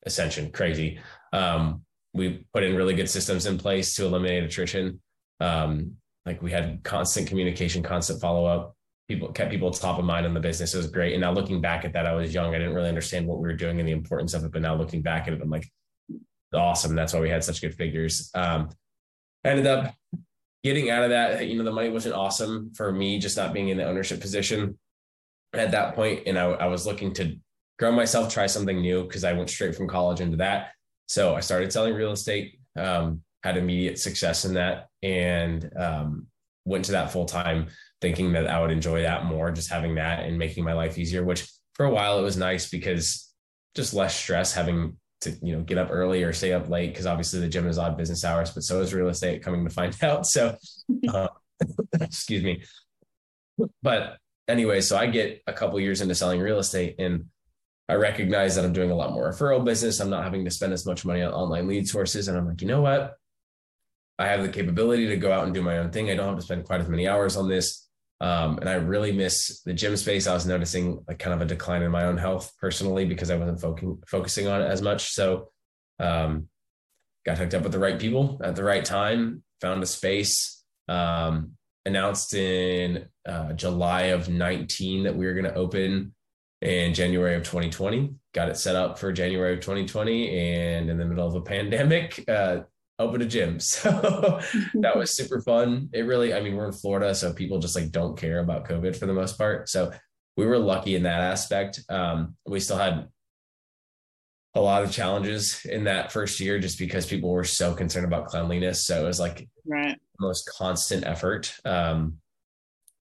ascension, crazy. Um, we put in really good systems in place to eliminate attrition. Um, like we had constant communication, constant follow up. People kept people top of mind in the business. It was great. And now looking back at that, I was young. I didn't really understand what we were doing and the importance of it. But now looking back at it, I'm like, awesome. That's why we had such good figures. Um, ended up getting out of that. You know, the money wasn't awesome for me, just not being in the ownership position at that point. And I, I was looking to grow myself, try something new because I went straight from college into that. So I started selling real estate. Um, had immediate success in that and um, went to that full time thinking that I would enjoy that more, just having that and making my life easier, which for a while it was nice because just less stress having to, you know, get up early or stay up late. Cause obviously the gym is odd business hours, but so is real estate coming to find *laughs* out. So, uh, *laughs* *laughs* excuse me. But anyway, so I get a couple years into selling real estate and I recognize that I'm doing a lot more referral business. I'm not having to spend as much money on online lead sources. And I'm like, you know what? I have the capability to go out and do my own thing. I don't have to spend quite as many hours on this. Um, and I really miss the gym space. I was noticing like kind of a decline in my own health personally because I wasn't focusing focusing on it as much. So um, got hooked up with the right people at the right time, found a space, um, announced in uh, July of 19 that we were going to open in January of 2020. Got it set up for January of 2020, and in the middle of a pandemic, *laughs* uh, open a gym. *laughs* So *laughs* that was super fun. It really, I mean, we're in Florida, so people just like don't care about COVID for the most part. So we were lucky in that aspect. Um, we still had a lot of challenges in that first year just because people were so concerned about cleanliness. So it was like right. most constant effort um,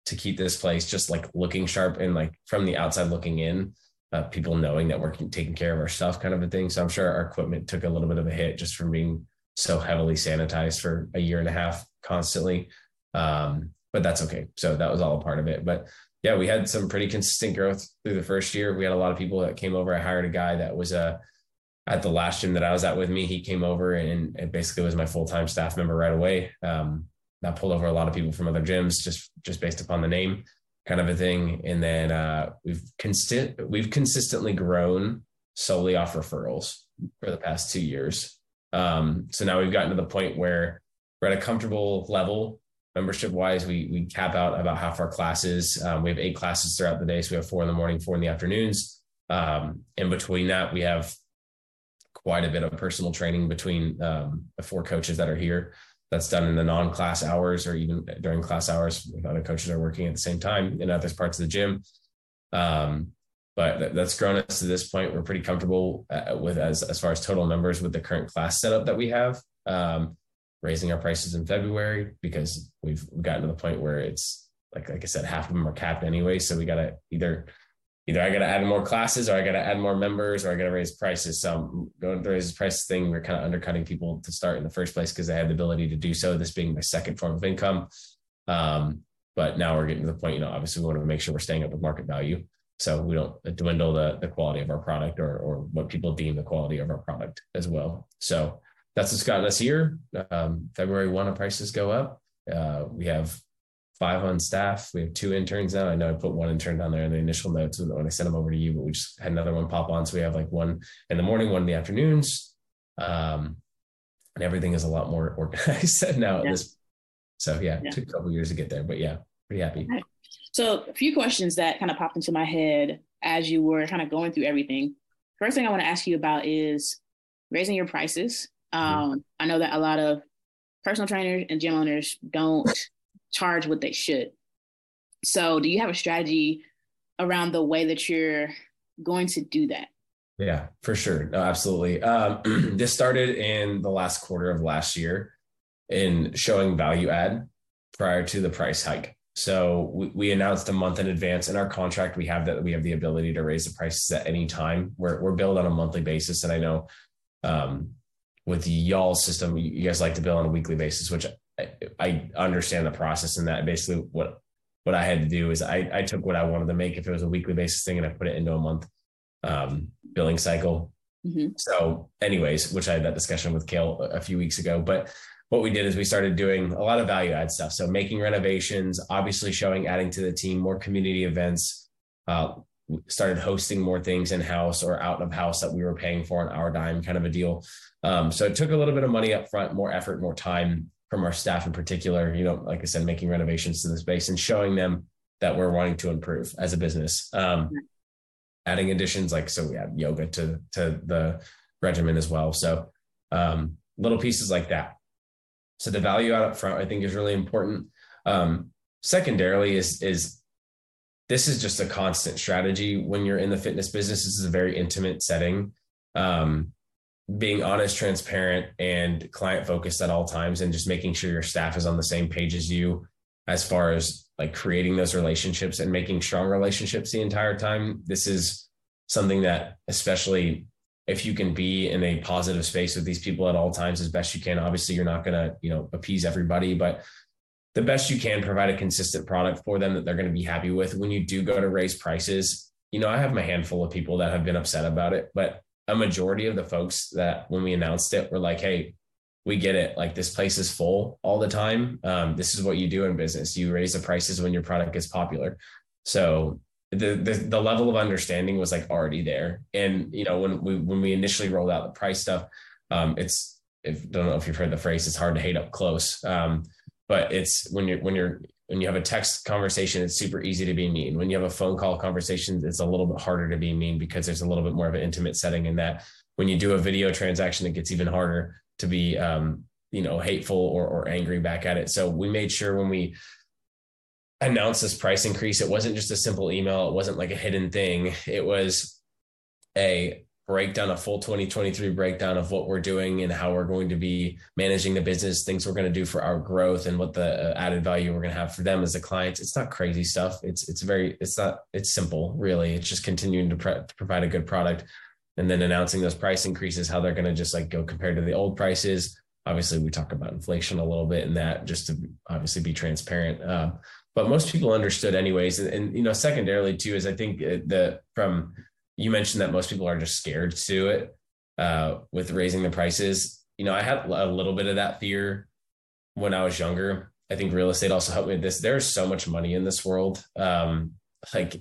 to keep this place just like looking sharp and like from the outside looking in. Uh, people knowing that we're taking care of our stuff, kind of a thing. So I'm sure our equipment took a little bit of a hit just from being so heavily sanitized for a year and a half constantly. Um, but that's okay. So that was all a part of it. But yeah, we had some pretty consistent growth through the first year. We had a lot of people that came over. I hired a guy that was a uh, at the last gym that I was at with me. He came over and it basically was my full time staff member right away. Um, that pulled over a lot of people from other gyms just just based upon the name, kind of a thing. And then uh, we've consistent we've consistently grown solely off referrals for the past two years. Um, so now we've gotten to the point where we're at a comfortable level membership wise. We we cap out about half our classes. Um, we have eight classes throughout the day, so we have four in the morning, four in the afternoons. Um, in between that, we have quite a bit of personal training between um, the four coaches that are here. That's done in the non-class hours or even during class hours. If other coaches are working at the same time in other parts of the gym. Um, but that's grown us to this point. We're pretty comfortable uh, with as as far as total numbers with the current class setup that we have. Um, raising our prices in February because we've gotten to the point where it's like like I said, half of them are capped anyway. So we gotta either either I gotta add more classes or I gotta add more members or I gotta raise prices. So going to raise the price thing. We're kind of undercutting people to start in the first place because they had the ability to do so. This being my second form of income. Um, but now we're getting to the point, you know, obviously we want to make sure we're staying up with market value so we don't dwindle the, the quality of our product or, or what people deem the quality of our product as well. So that's what's gotten us here. Um, February 1, our prices go up. Uh, we have five on staff. We have two interns now. I know I put one intern down there in the initial notes when I sent them over to you, but we just had another one pop on. So we have like one in the morning, one in the afternoons. Um, and everything is a lot more *laughs* organized now yeah. at this. So yeah, yeah, took a couple years to get there, but yeah, pretty happy. So, a few questions that kind of popped into my head as you were kind of going through everything. First thing I want to ask you about is raising your prices. Mm-hmm. Um, I know that a lot of personal trainers and gym owners don't charge what they should. So, do you have a strategy around the way that you're going to do that? Yeah, for sure. No, absolutely. Um, *clears throat* this started in the last quarter of last year in showing value add prior to the price hike. So we, we, announced a month in advance in our contract. We have that we have the ability to raise the prices at any time. We're we're billed on a monthly basis, and I know um, with y'all system, you guys like to bill on a weekly basis, which I, I understand the process and that basically what what I had to do is I, I took what I wanted to make if it was a weekly basis thing and I put it into a month um, billing cycle. Mm-hmm. So, anyways, which I had that discussion with Kale a few weeks ago. But what we did is we started doing a lot of value add stuff. So, making renovations, obviously showing, adding to the team, more community events, uh, started hosting more things in house or out of house that we were paying for on our dime, kind of a deal. Um, so, it took a little bit of money up front, more effort, more time from our staff in particular, you know, like I said, making renovations to the space and showing them that we're wanting to improve as a business. Um, adding additions like so we add yoga to to the regimen as well. So um, little pieces like that. So the value out up front, I think, is really important. Um, secondarily, is is this is just a constant strategy when you're in the fitness business. This is a very intimate setting. Um, being honest, transparent, and client focused at all times, and just making sure your staff is on the same page as you as far as like creating those relationships and making strong relationships the entire time. This is something that, especially if you can be in a positive space with these people at all times as best you can. Obviously, you're not going to, you know, appease everybody, but the best you can provide a consistent product for them that they're going to be happy with. When you do go to raise prices, you know, I have my handful of people that have been upset about it, but a majority of the folks that when we announced it were like, hey, we get it. Like this place is full all the time. Um, this is what you do in business. You raise the prices when your product gets popular. So the, the the level of understanding was like already there. And you know, when we when we initially rolled out the price stuff, um, it's if don't know if you've heard the phrase, it's hard to hate up close. Um, but it's when you're when you're when you have a text conversation, it's super easy to be mean. When you have a phone call conversation, it's a little bit harder to be mean because there's a little bit more of an intimate setting in that. When you do a video transaction, it gets even harder to be, um, you know, hateful or, or angry back at it. So we made sure when we announced this price increase, it wasn't just a simple email. It wasn't like a hidden thing. It was a breakdown, a full 2023 breakdown of what we're doing and how we're going to be managing the business, things we're going to do for our growth and what the uh, added value we're going to have for them as the clients. It's not crazy stuff. It's, it's very, it's not, it's simple really. It's just continuing to, pre- to provide a good product and then announcing those price increases, how they're going to just like go compared to the old prices. Obviously we talk about inflation a little bit and that just to obviously be transparent. Uh, but most people understood anyways. And, and, you know, secondarily too, is I think uh, the, from, you mentioned that most people are just scared to do it uh, with raising the prices. You know, I had a little bit of that fear when I was younger. I think real estate also helped me with this. There's so much money in this world. Um, like,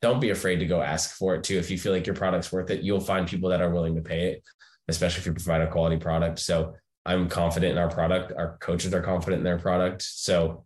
don't be afraid to go ask for it too. If you feel like your product's worth it, you'll find people that are willing to pay it, especially if you provide a quality product. So I'm confident in our product. Our coaches are confident in their product. So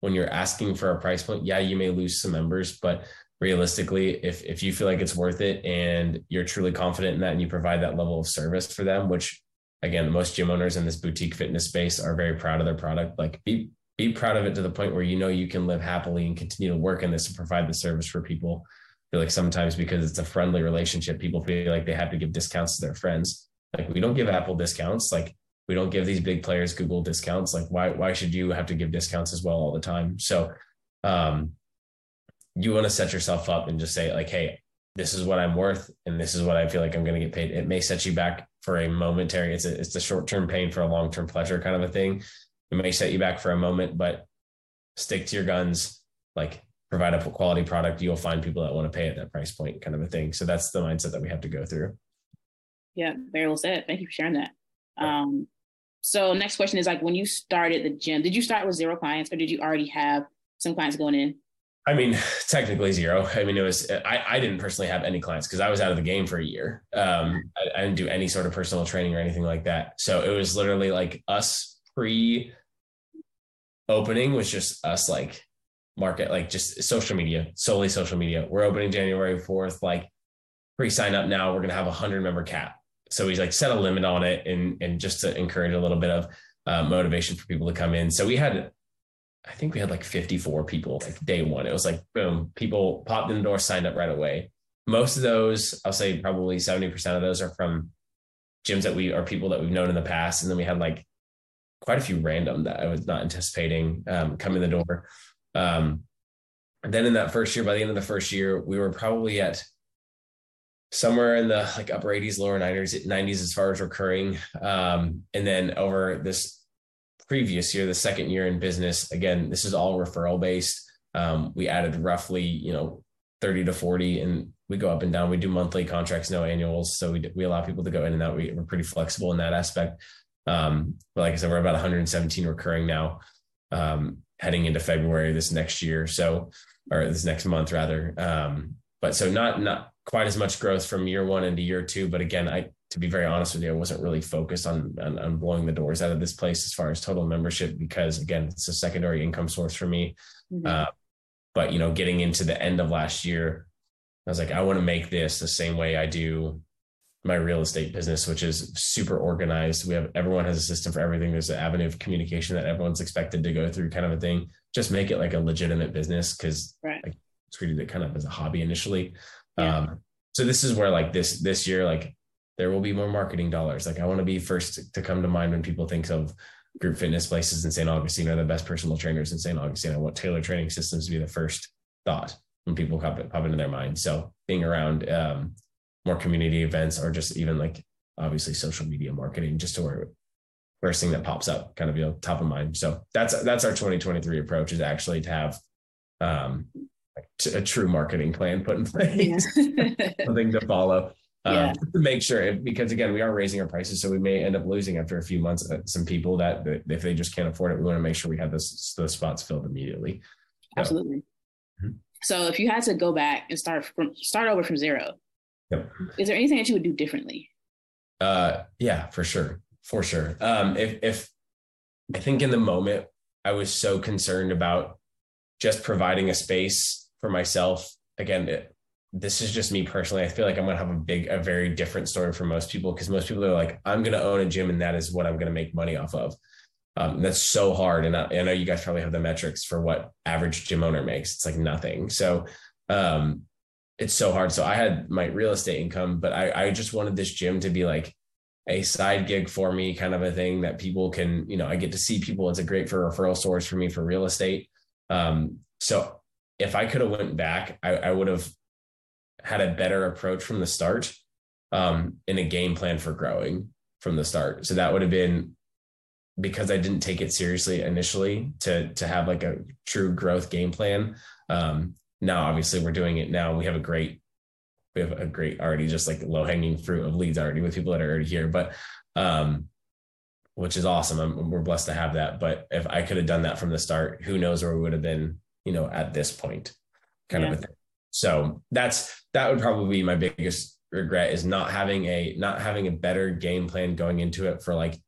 when you're asking for a price point, yeah, you may lose some members, but realistically if if you feel like it's worth it and you're truly confident in that and you provide that level of service for them which again most gym owners in this boutique fitness space are very proud of their product like be be proud of it to the point where you know you can live happily and continue to work in this and provide the service for people. I feel like sometimes because it's a friendly relationship people feel like they have to give discounts to their friends. Like we don't give apple discounts. Like we don't give these big players google discounts. Like why why should you have to give discounts as well all the time? So um you want to set yourself up and just say like, hey, this is what I'm worth, and this is what I feel like I'm going to get paid. It may set you back for a momentary. It's a it's a short term pain for a long term pleasure kind of a thing. It may set you back for a moment, but stick to your guns. Like provide a quality product, you'll find people that want to pay at that price point, kind of a thing. So that's the mindset that we have to go through. Yeah, very well said. Thank you for sharing that. Um, so next question is like when you started the gym, did you start with zero clients or did you already have some clients going in? I mean, *sighs* technically zero. I mean, it was, I, I didn't personally have any clients because I was out of the game for a year. Um, I, I, didn't do any sort of personal training or anything like that. So it was literally like us pre opening was just us like market, like just social media, solely social media. We're opening January 4th, like pre sign up now. We're going to have a hundred member cap. So he's like set a limit on it and, and just to encourage a little bit of uh, motivation for people to come in. So we had I think we had like 54 people like day one. It was like boom, people popped in the door, signed up right away. Most of those, I'll say probably 70% of those are from gyms that we are people that we've known in the past. And then we had like quite a few random that I was not anticipating um, in the door. Um, then in that first year, by the end of the first year, we were probably at somewhere in the like upper 80s, lower 90s, 90s as far as recurring. Um, and then over this previous year, the second year in business, again, this is all referral based. Um, we added roughly, you know, 30 to 40 and we go up and down. We do monthly contracts, no annuals. So we, we allow people to go in and out. We, are pretty flexible in that aspect. Um, but like I said, we're about 117 recurring now, um, heading into February this next year. So, or this next month rather. Um, but so not, not quite as much growth from year one into year two. But again, I, to be very honest with you, I wasn't really focused on, on, on blowing the doors out of this place as far as total membership, because again, it's a secondary income source for me. Mm-hmm. Uh, but you know, getting into the end of last year, I was like, I want to make this the same way I do my real estate business, which is super organized. We have everyone has a system for everything. There's an avenue of communication that everyone's expected to go through, kind of a thing. Just make it like a legitimate business because right. like treated it kind of as a hobby initially. Yeah. Um, so this is where like this this year, like there will be more marketing dollars. Like I want to be first to come to mind when people think of group fitness places in St. Augustine are the best personal trainers in St. Augustine. I want Tailored Training Systems to be the first thought when people pop, pop into their mind. So being around um, more community events or just even like obviously social media marketing, just to where first thing that pops up, kind of you know top of mind. So that's that's our 2023 approach is actually to have um, a true marketing plan put in *laughs* place, *laughs* something to follow. Um, yeah. to make sure because again we are raising our prices so we may end up losing after a few months uh, some people that, that, if they just can't afford it we want to make sure we have those those spots filled immediately absolutely mm-hmm. so if you had to go back and start from start over from zero yep. is there anything that you would do differently uh yeah for sure for sure um if if i think in the moment i was so concerned about just providing a space for myself again it, this is just me personally. I feel like I'm going to have a big, a very different story for most people because most people are like, I'm going to own a gym and that is what I'm going to make money off of. Um, that's so hard. And I, I, know you guys probably have the metrics for what average gym owner makes. It's like nothing. So um, it's so hard. So I had my real estate income, but I, I just wanted this gym to be like a side gig for me, kind of a thing that people can, you know, I get to see people. It's a great for referral source for me for real estate. Um, so if I could have went back, I, I would have had a better approach from the start um, in a game plan for growing from the start. So that would have been because I didn't take it seriously initially to to have like a true growth game plan. Um, now, obviously, we're doing it now. We have a great we have a great already just like low hanging fruit of leads already with people that are already here, but um, which is awesome. I'm, we're blessed to have that. But if I could have done that from the start, who knows where we would have been, you know, at this point, kind yeah. of a thing. So that's that would probably be my biggest regret is not having a not having a better game plan going into it for like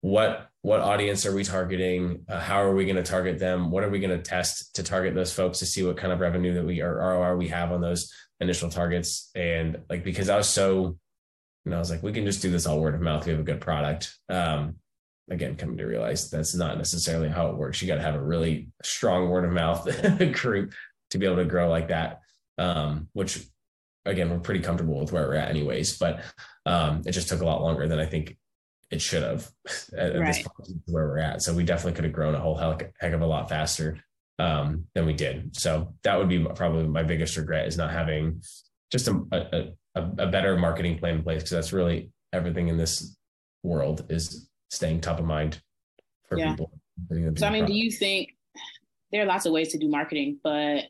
what what audience are we targeting? Uh, how are we going to target them? What are we going to test to target those folks to see what kind of revenue that we or ROI we have on those initial targets? And like because I was so you know I was like we can just do this all word of mouth. We have a good product. Um again coming to realize that's not necessarily how it works. You got to have a really strong word of mouth *laughs* group to be able to grow like that. Um, which again, we're pretty comfortable with where we're at anyways, but um, it just took a lot longer than I think it should have *laughs* at, right. this point where we're at. So we definitely could have grown a whole heck, heck of a lot faster um, than we did. So that would be probably my biggest regret is not having just a, a, a better marketing plan in place because that's really everything in this world is staying top of mind for yeah. people. So I mean, do you think there are lots of ways to do marketing, but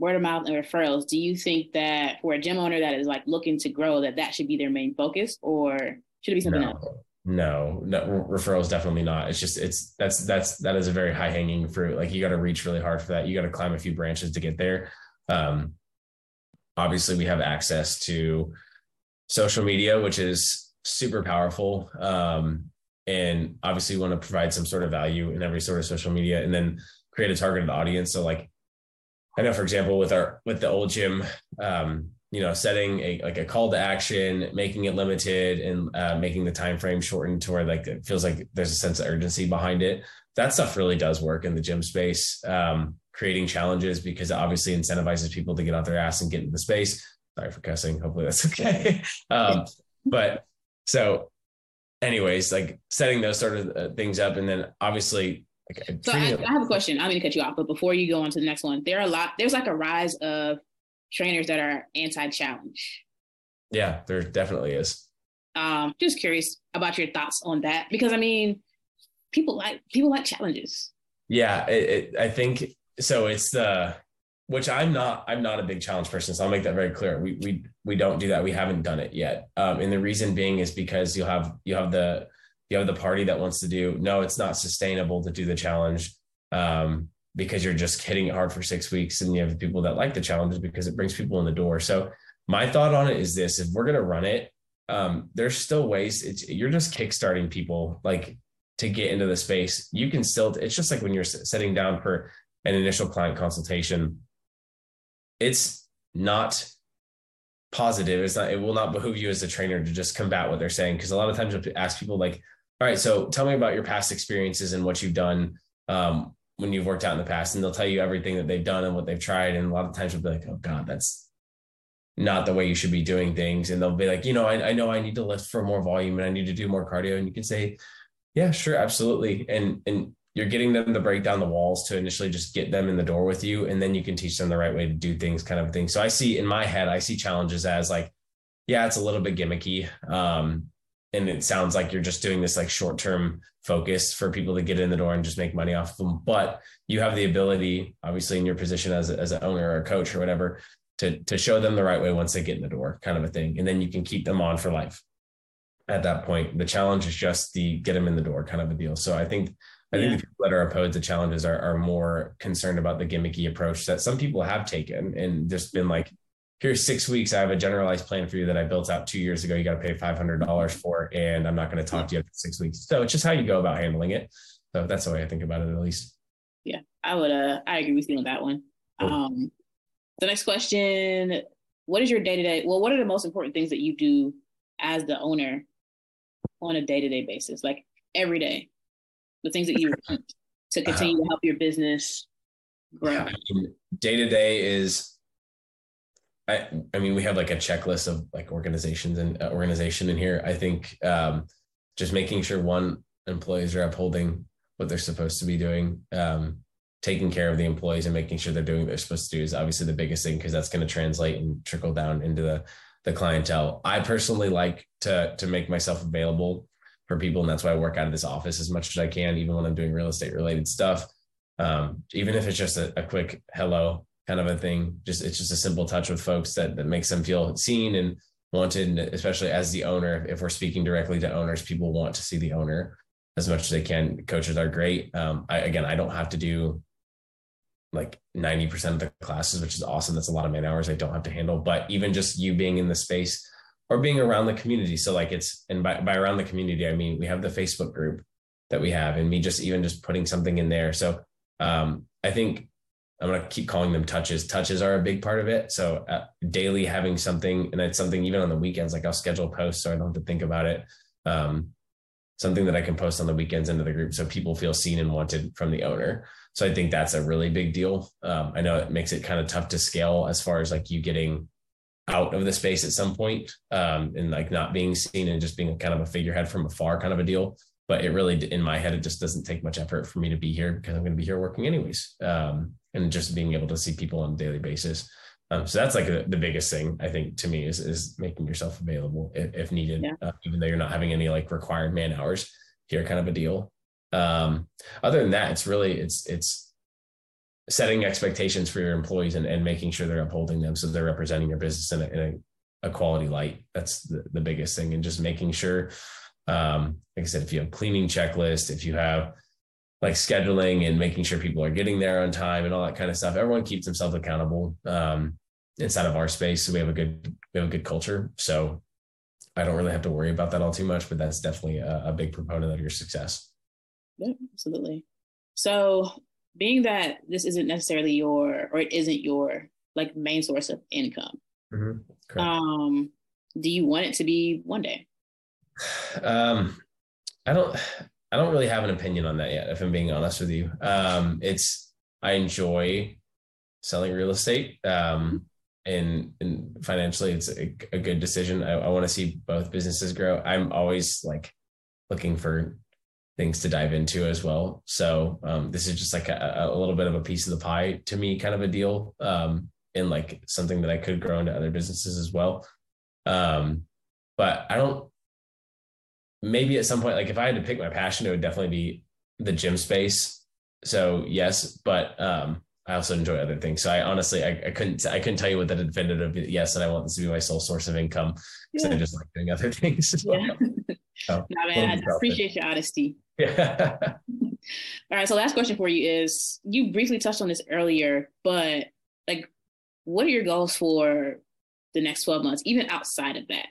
word of mouth and referrals do you think that for a gym owner that is like looking to grow that that should be their main focus or should it be something no, else? No. No referrals definitely not. It's just it's that's that's that is a very high hanging fruit. Like you got to reach really hard for that. You got to climb a few branches to get there. Um obviously we have access to social media which is super powerful. Um and obviously we want to provide some sort of value in every sort of social media and then create a targeted audience. So like I know, for example, with our with the old gym, um, you know, setting a like a call to action, making it limited, and uh, making the time frame shortened to where like it feels like there's a sense of urgency behind it. That stuff really does work in the gym space. Um, creating challenges because it obviously incentivizes people to get out their ass and get into the space. Sorry for cussing. Hopefully that's *laughs* okay. um, but so, anyways, like setting those sort of uh, things up, and then obviously Okay. So I, I, have a question. I'm going to cut you off, but before you go on to the next one, there are a lot. There's like a rise of trainers that are anti-challenge. Yeah, there definitely is. Um, just curious about your thoughts on that because I mean, people like people like challenges. Yeah, it, it, I think so it's the which I'm not I'm not a big challenge person, so I'll make that very clear. We we we don't do that. We haven't done it yet. Um, and the reason being is because you'll have you have the the party that wants to do no, it's not sustainable to do the challenge. Um, because you're just hitting it hard for six weeks, and you have people that like the challenges because it brings people in the door. So my thought on it is this: if we're gonna run it, um, there's still ways. It's you're just kickstarting people like to get into the space. You can still. It's just like when you're sitting down for an initial client consultation it's not positive. It's not, it will not behoove you as a trainer to just combat what they're saying. Cause a lot of times you'll ask people like, all right, so tell me about your past experiences and what you've done um, when you've worked out in the past. And they'll tell you everything that they've done and what they've tried. And a lot of times you'll be like, oh God, that's not the way you should be doing things. And they'll be like, you know, I, I know I need to lift for more volume and I need to do more cardio. And you can say, yeah, sure, absolutely. And and you're getting them to break down the walls to initially just get them in the door with you and then you can teach them the right way to do things kind of thing so i see in my head i see challenges as like yeah it's a little bit gimmicky um, and it sounds like you're just doing this like short term focus for people to get in the door and just make money off of them. But you have the ability obviously in your position as, a, as an owner or a coach or whatever to, to show them the right way once they get in the door kind of a thing. And then you can keep them on for life. At that point the challenge is just the get them in the door kind of a deal. So i think I yeah. think the people that are opposed to challenges are, are more concerned about the gimmicky approach that some people have taken and just been like, here's six weeks. I have a generalized plan for you that I built out two years ago. You got to pay $500 for, and I'm not going to talk to you after six weeks. So it's just how you go about handling it. So that's the way I think about it, at least. Yeah, I would, uh, I agree with you on that one. Cool. Um, the next question, what is your day-to-day? Well, what are the most important things that you do as the owner on a day-to-day basis? Like every day, the things that you *laughs* want to continue uh, to help your business grow? Day to day is, I I mean, we have like a checklist of like organizations and uh, organization in here. I think um, just making sure one employees are upholding what they're supposed to be doing. Um, taking care of the employees and making sure they're doing what they're supposed to do is obviously the biggest thing because that's going to translate and trickle down into the the clientele. I personally like to to make myself available for people. And that's why I work out of this office as much as I can, even when I'm doing real estate related stuff. Um, even if it's just a, a, quick hello kind of a thing, just it's just a simple touch with folks that, that makes them feel seen and wanted, especially as the owner. If we're speaking directly to owners, people want to see the owner as much as they can. Coaches are great. Um, I, again, I don't have to do like 90% of the classes, which is awesome. That's a lot of man hours I don't have to handle. But even just you being in the space or being around the community. So like it's and by, by around the community, I mean we have the Facebook group that we have, and me just even just putting something in there. So um, I think I'm gonna keep calling them touches. Touches are a big part of it. So uh, daily having something, and it's something even on the weekends. Like I'll schedule posts so I don't have to think about it. Um, something that I can post on the weekends into the group so people feel seen and wanted from the owner. So I think that's a really big deal. Um, I know it makes it kind of tough to scale as far as like you getting out of the space at some point, um, and like not being seen and just being kind of a figurehead from afar kind of a deal. But it really, in my head, it just doesn't take much effort for me to be here because I'm going to be here working anyways. Um, and just being able to see people on a daily basis. Um, so that's like a, the biggest thing I think to me is is making yourself available if, if needed, yeah. uh, even though you're not having any like required man hours here, kind of a deal. Um, other than that, it's really it's it's setting expectations for your employees and, and making sure they're upholding them so they're representing your business in a, in a, a quality light that's the, the biggest thing and just making sure um, like i said if you have cleaning checklist if you have like scheduling and making sure people are getting there on time and all that kind of stuff everyone keeps themselves accountable um, inside of our space so we have a good we have a good culture. So i don't really have to worry about that all too much but that's definitely a, a big proponent of your success. Yeah absolutely. So being that this isn't necessarily your or it isn't your like main source of income mm-hmm. um do you want it to be one day um i don't i don't really have an opinion on that yet if i'm being honest with you um it's i enjoy selling real estate um and and financially it's a, a good decision i, I want to see both businesses grow i'm always like looking for things to dive into as well. So um, this is just like a, a, little bit of a piece of the pie to me, kind of a deal, um, and like something that I could grow into other businesses as well. Um, but I don't. Maybe at some point, like if I had to pick my passion, it would definitely be the gym space. So yes, but um, I also enjoy other things. So I honestly, I, I couldn't, I couldn't tell you what the definitive yes, and I want this to be my sole source of income because yeah. I just like doing other *laughs* things. Yeah. *laughs* so, no, man, I appreciate your honesty. Yeah. *laughs* All right. So last question for you is: you briefly touched on this earlier, but like, what are your goals for the next twelve months, even outside of that?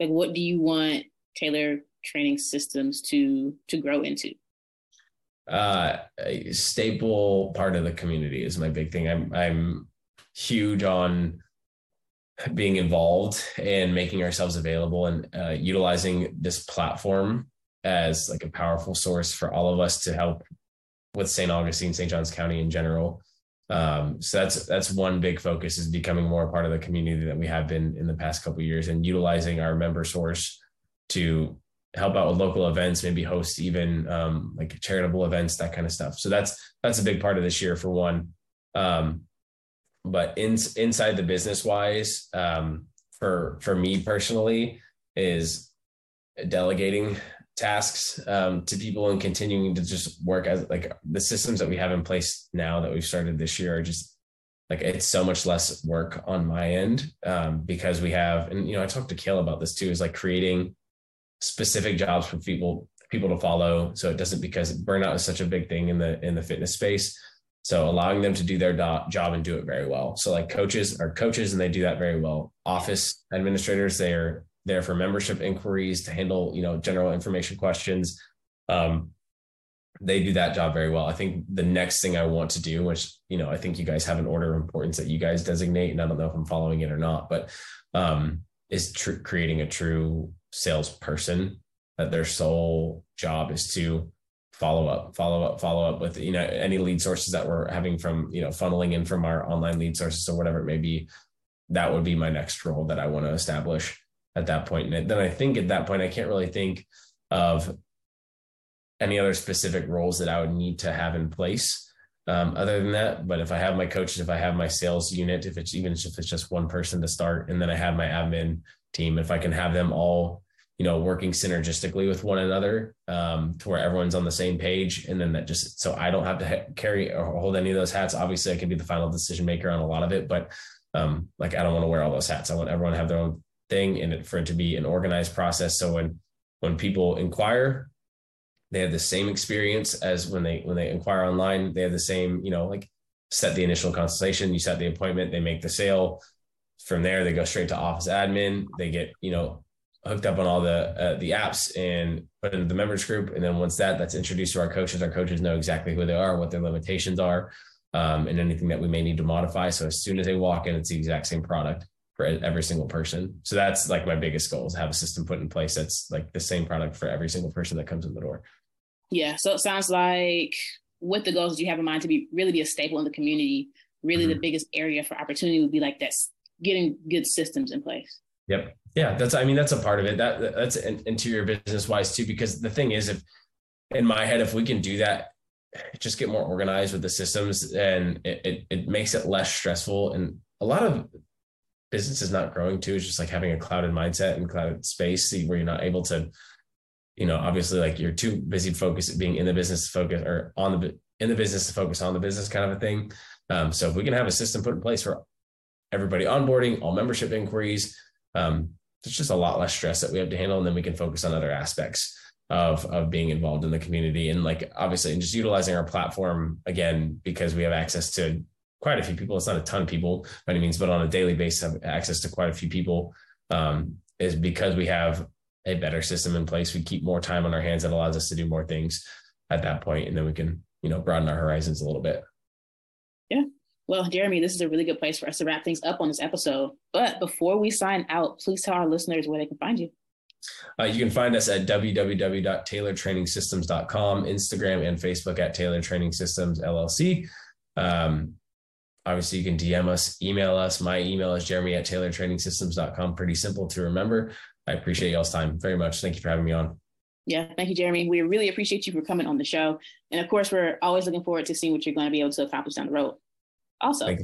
Like, what do you want Tailored Training Systems to to grow into? uh, a staple part of the community is my big thing. I'm I'm huge on being involved and making ourselves available and uh, utilizing this platform as like a powerful source for all of us to help with St. Augustine, St. Johns County in general. Um, so that's that's one big focus is becoming more part of the community that we have been in the past couple years and utilizing our member source to help out with local events, maybe host even um, like charitable events, that kind of stuff. So that's that's a big part of this year for one. Um, but in, inside the business wise, um, for for me personally, is delegating tasks um, to people and continuing to just work as like the systems that we have in place now that we've started this year are just like it's so much less work on my end um, because we have and you know I talked to Kale about this too is like creating specific jobs for people people to follow. So it doesn't because burnout is such a big thing in the in the fitness space. So allowing them to do their do- job and do it very well. So like coaches are coaches and they do that very well. Office administrators they are there for membership inquiries to handle you know general information questions. Um, they do that job very well. I think the next thing i want to do which you know i think you guys have an order of importance that you guys designate and i don't know if i'm following it or not but um, is tr- creating a true salesperson that their sole job is to follow up, follow up, follow up with you know any lead sources that we're having from you know funneling in from our online lead sources or whatever it may be. That would be my next role that I want to establish at that point. And then I think at that point I can't really think of any other specific roles that I would need to have in place. Um, other than that, but if I have my coaches, if I have my sales unit, if it's even if it's just one person to start, and then I have my admin team if i can have them all you know working synergistically with one another um, to where everyone's on the same page and then that just so i don't have to ha- carry or hold any of those hats. Obviously i can be the final decision maker on a lot of it but um, like i don't want to wear all those hats. I want everyone to have their own thing and for it to be an organized process. So when when people inquire they have the same experience as when they when they inquire online. They have the same you know like set the initial consultation you set the appointment they make the sale from there they go straight to office admin. They get you know hooked up on all the uh, the apps and put into the members group. And then once that that's introduced to our coaches our coaches know exactly who they are what their limitations are um, and anything that we may need to modify. So as soon as they walk in it's the exact same product for every single person. So that's like my biggest goal is have a system put in place that's like the same product for every single person that comes in the door. Yeah. So it sounds like with the goals you have in mind to be really be a staple in the community? Really mm-hmm. the biggest area for opportunity would be like that's getting good systems in place. Yep. Yeah, that's I mean that's a part of it. That that's interior business wise too because the thing is if in my head if we can do that just get more organized with the systems and it, it, it makes it less stressful and a lot of business is not growing too It's just like having a clouded mindset and clouded space where you're not able to you know obviously like you're too busy focused being in the business to focus or on the in the business to focus on the business kind of a thing um, so if we can have a system put in place for everybody onboarding, all membership inquiries. Um, it's just a lot less stress that we have to handle, and then we can focus on other aspects of of being involved in the community and like obviously and just utilizing our platform again because we have access to quite a few people. It's not a ton of people by any means, but on a daily basis, have access to quite a few people. Um, is because we have a better system in place. We keep more time on our hands that allows us to do more things at that point, and then we can you know broaden our horizons a little bit. Well, Jeremy, this is a really good place for us to wrap things up on this episode. But before we sign out, please tell our listeners where they can find you. Uh, you can find us at www.tailoredtrainingsystems.com, Instagram and Facebook at Tailored Training Systems LLC. Um, obviously, you can DM us, email us. My email is jeremy at tailoredtrainingsystems.com. Pretty simple to remember. I appreciate y'all's time very much. Thank you for having me on. Yeah, thank you, Jeremy. We really appreciate you for coming on the show. And of course, we're always looking forward to seeing what you're going to be able to accomplish down the road. Also,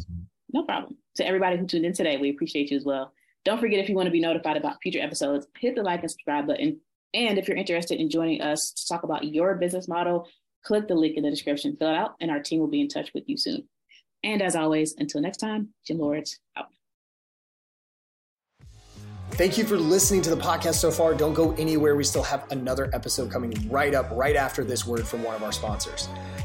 no problem. To everybody who tuned in today, we appreciate you as well. Don't forget if you want to be notified about future episodes, hit the like and subscribe button. And if you're interested in joining us to talk about your business model, click the link in the description, fill it out, and our team will be in touch with you soon. And as always, until next time, Gym Lords out. Thank you for listening to the podcast so far. Don't go anywhere. We still have another episode coming right up, right after this word from one of our sponsors.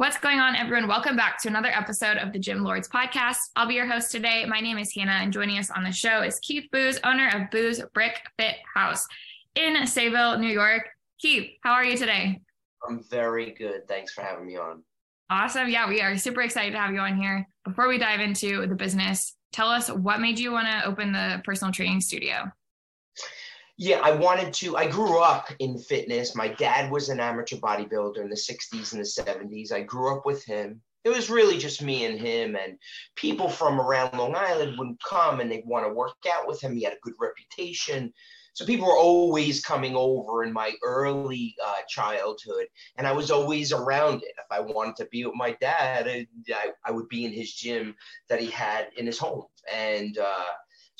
What's going on, everyone? Welcome back to another episode of the Gym Lords podcast. I'll be your host today. My name is Hannah, and joining us on the show is Keith Boos, owner of Boos Brick Fit House in Sayville, New York. Keith, how are you today? I'm very good. Thanks for having me on. Awesome. Yeah, we are super excited to have you on here. Before we dive into the business, tell us what made you want to open the personal training studio? Yeah, I wanted to. I grew up in fitness. My dad was an amateur bodybuilder in the 60s and the 70s. I grew up with him. It was really just me and him, and people from around Long Island would come and they'd want to work out with him. He had a good reputation. So people were always coming over in my early uh, childhood, and I was always around it. If I wanted to be with my dad, I, I would be in his gym that he had in his home. And uh,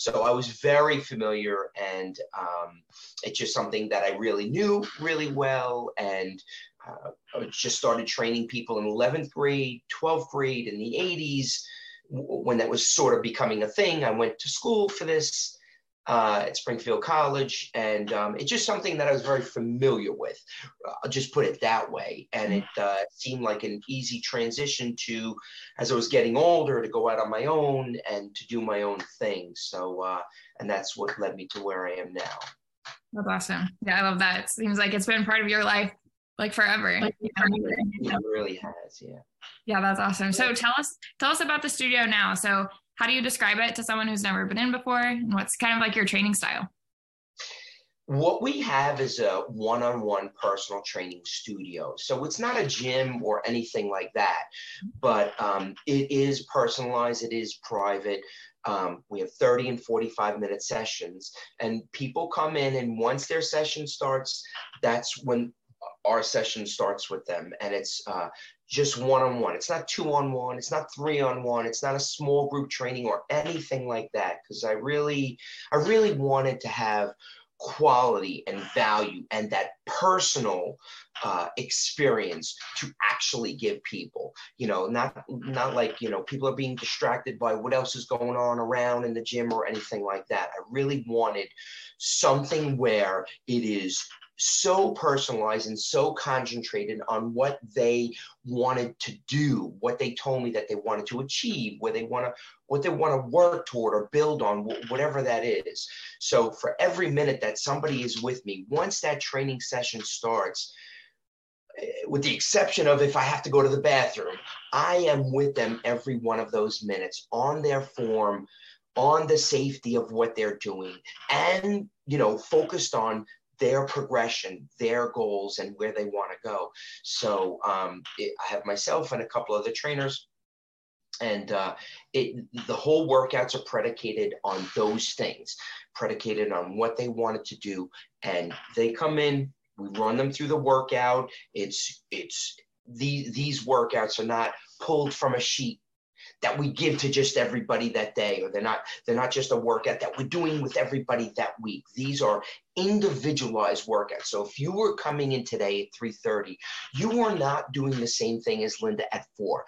so I was very familiar, and um, it's just something that I really knew really well. And uh, I just started training people in 11th grade, 12th grade in the 80s when that was sort of becoming a thing. I went to school for this uh, at Springfield College, and um, it's just something that I was very familiar with. I'll just put it that way, and it uh, seemed like an easy transition to, as I was getting older, to go out on my own and to do my own thing. So, uh, and that's what led me to where I am now. That's awesome. Yeah, I love that. It seems like it's been part of your life like forever. Like, It really has, yeah. Yeah, that's awesome. So tell us tell us about the studio now. So how do you describe it to someone who's never been in before? And what's kind of like your training style? What we have is a one on one personal training studio. So it's not a gym or anything like that, but um, it is personalized, it is private. Um, we have 30 and 45 minute sessions, and people come in, and once their session starts, that's when our session starts with them. And it's uh, just one on one. It's not two on one. It's not three on one. It's not a small group training or anything like that. Because I really, I really wanted to have quality and value and that personal uh, experience to actually give people you know not not like you know people are being distracted by what else is going on around in the gym or anything like that i really wanted something where it is so personalized and so concentrated on what they wanted to do, what they told me that they wanted to achieve, where they want to, what they want to work toward or build on, whatever that is. So for every minute that somebody is with me, once that training session starts, eh, with the exception of if I have to go to the bathroom, I am with them every one of those minutes on their form, on the safety of what they're doing, and you know, focused on their progression, their goals, and where they want to go. So um, it, I have myself and a couple other trainers, and uh, it, the whole workouts are predicated on those things, predicated on what they wanted to do, and they come in. We run them through the workout. It's it's these these workouts are not pulled from a sheet that we give to just everybody that day or they're not they're not just a workout that we're doing with everybody that week. These are individualized workouts. So if you were coming in today at 3.30 you are not doing the same thing as linda at 4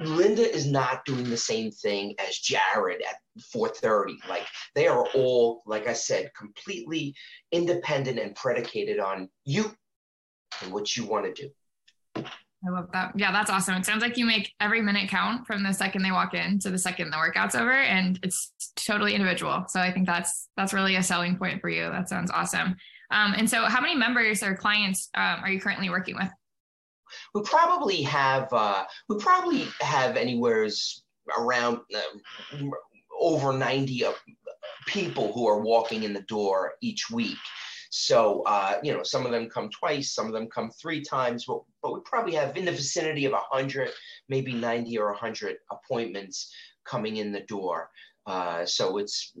linda is not doing the same thing as jared at 4.30 like they are all like i said completely independent and predicated on you and what you want to do I love that. Yeah, that's awesome. It sounds like you make every minute count from the second they walk in to the second the workout's over, and it's totally individual. So I think that's that's really a selling point for you. That sounds awesome. Um, and so, how many members or clients um, are you currently working with? We probably have uh, we probably have anywhere's around uh, over ninety people who are walking in the door each week. So, uh, you know, some of them come twice, some of them come three times, but, but we probably have in the vicinity of 100, maybe 90 or 100 appointments coming in the door. Uh, so it's,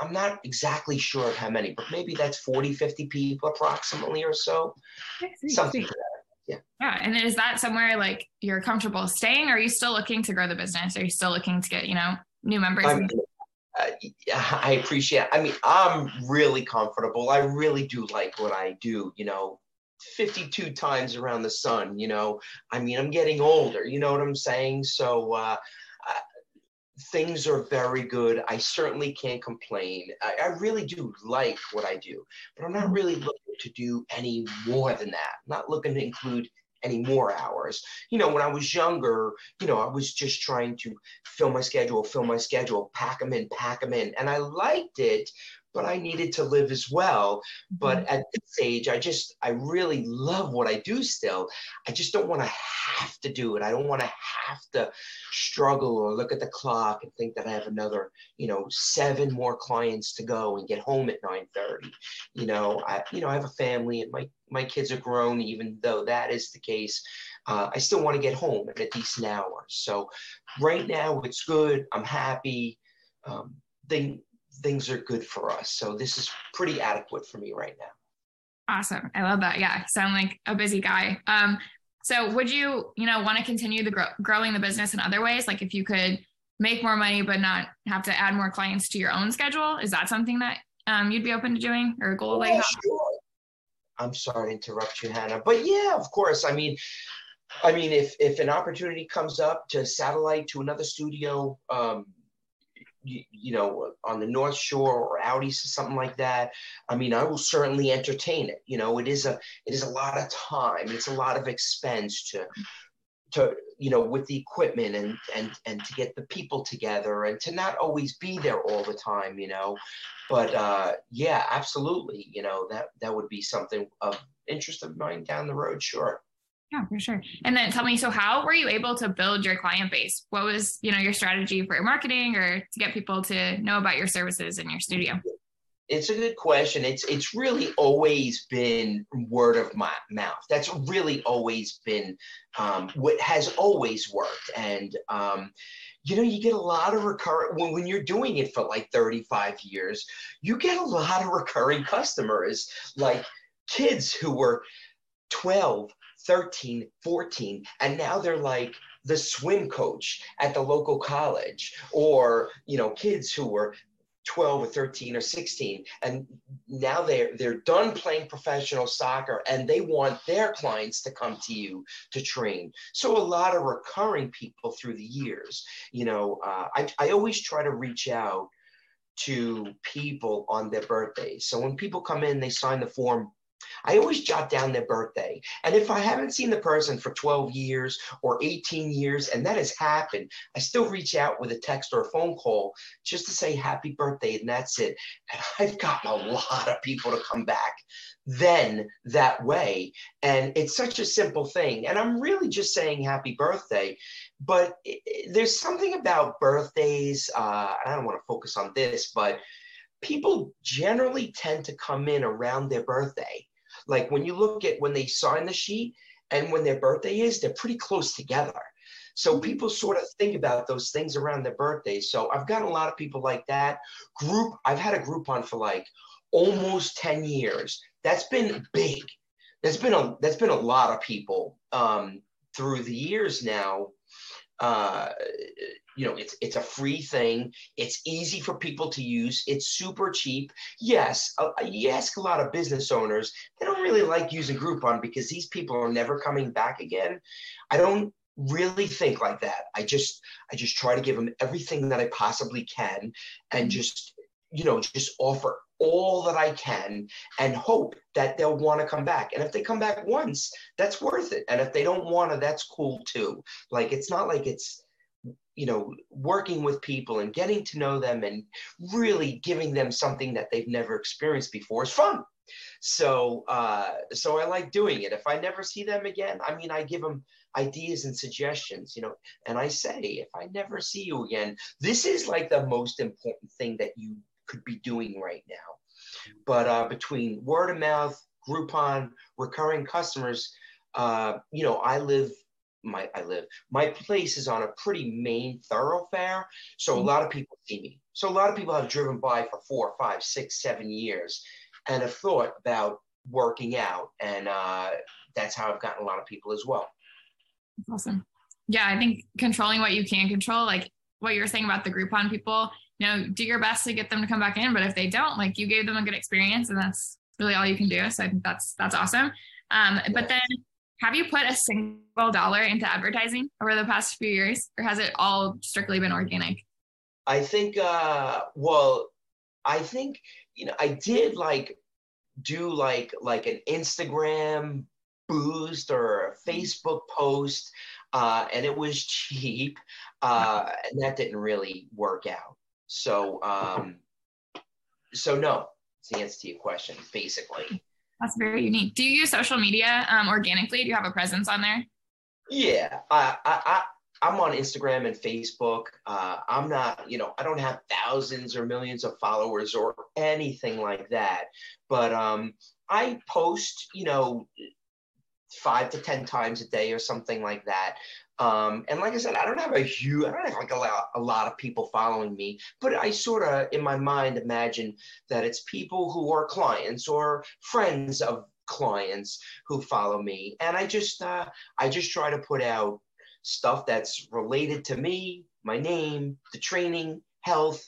I'm not exactly sure of how many, but maybe that's 40, 50 people approximately or so. Something like that. Yeah. Yeah. And is that somewhere like you're comfortable staying? Or are you still looking to grow the business? Are you still looking to get, you know, new members? I'm, I appreciate. I mean, I'm really comfortable. I really do like what I do. You know, 52 times around the sun. You know, I mean, I'm getting older. You know what I'm saying? So uh, uh, things are very good. I certainly can't complain. I, I, really do like what I do, but I'm not really looking to do any more than that. I'm not looking to include any more hours. You know, when I was younger, you know, I was just trying to fill my schedule, fill my schedule, pack them in, pack them in. And I liked it, but I needed to live as well. But mm-hmm. at this age, I just, I really love what I do still. I just don't want to have to do it. I don't want to have to struggle or look at the clock and think that I have another, you know, seven more clients to go and get home at 9:30. You know, I, you know, I have a family and my my kids are grown. Even though that is the case, uh, I still want to get home at a decent hour. So, right now it's good. I'm happy. Um, they things are good for us. So this is pretty adequate for me right now. Awesome. I love that. Yeah. Sound like a busy guy. Um, so would you, you know, want to continue the grow- growing the business in other ways? Like if you could make more money, but not have to add more clients to your own schedule, is that something that um, you'd be open to doing or a goal yeah, sure. I'm sorry to interrupt you, Hannah, but yeah, of course. I mean, I mean, if if an opportunity comes up to satellite to another studio, um, you, you, know, on the North Shore or out east or something like that, I mean, I will certainly entertain it. You know, it is a it is a lot of time. It's a lot of expense to to you know with the equipment and and and to get the people together and to not always be there all the time. You know, but uh, yeah, absolutely. You know that that would be something of interest of mine down the road. Sure. Yeah, for sure. And then tell me, so how were you able to build your client base? What was, you know, your strategy for your marketing or to get people to know about your services in your studio? It's a good question. It's it's really always been word of mouth. That's really always been um, what has always worked. And um, you know, you get a lot of recurring when, when you're doing it for like 35 years, you get a lot of recurring customers, like kids who were 12 13, 14, and now they're like the swim coach at the local college or, you know, kids who were 12 or 13 or 16 and now they're they're done playing professional soccer and they want their clients to come to you to train. So a lot of recurring people through the years you know uh, I, I always try to reach out to people on their birthdays so when people come in they sign the form I always jot down their birthday. And if I haven't seen the person for 12 years or 18 years, and that has happened, I still reach out with a text or a phone call just to say happy birthday, and that's it. And *laughs* I've gotten a lot of people to come back then that way. And it's such a simple thing. And I'm really just saying happy birthday. But there's something about birthdays. Uh, I don't want to focus on this, but people generally tend to come in around their birthday. Like when you look at when they sign the sheet and when their birthday is, they're pretty close together. So mm-hmm. people sort of think about those things around their birthdays. So I've got a lot of people like that. Group, I've had a Groupon for like almost 10 years. That's been big. There's been a that's been a lot of people um, through the years now uh, you know it's it's a free thing. It's easy for people to use. It's super cheap. Yes uh, you ask a lot of business owners they don't really like using groupon because these people are never coming back again. I don't really think like that. I just i just try to give them everything that i possibly can and mm-hmm. just you know just offer all that I can and hope that they'll want to come back. And if they come back once, that's worth it. And if they don't want to, that's cool too. Like it's not like it's you know working with people and getting to know them and really giving them something that they've never experienced before is fun so uh, so i like doing it if i never see them again i mean i give them ideas and suggestions you know and i say if i never see you again this is like the most important thing that you could be doing right now but uh, between word of mouth groupon recurring customers uh, you know i live my I live. My place is on a pretty main thoroughfare, so a mm-hmm. lot of people see me. So a lot of people have driven by for four, five, six, seven years, and have thought about working out, and uh, that's how I've gotten a lot of people as well. Awesome. Yeah, I think controlling what you can control, like what you're saying about the Groupon people, you know, do your best to get them to come back in. But if they don't, like you gave them a good experience, and that's really all you can do. So I think that's that's awesome. Um, but then have you put a single dollar into advertising over the past few years, or has it all strictly been organic? I think, uh, well, I think, you know, I did like do like like an Instagram boost or a Facebook post, uh, and it was *laughs* cheap, uh, and that didn't really work out. So, um, so no, it's the answer to your question, basically. That's very unique. Do you use social media um, organically? Do you have a presence on there? Yeah, I, I, I I'm on Instagram and Facebook. Uh, I'm not, you know, I don't have thousands or millions of followers or anything like that. But um, I post, you know, five to ten times a day or something like that. Um, and like I said, I don't have a huge, I don't have like a lot, a lot of people following me, but I sort of, in my mind, imagine that it's people who are clients or friends of clients who follow me, and I just, uh, I just try to put out stuff that's related to me, my name, the training, health,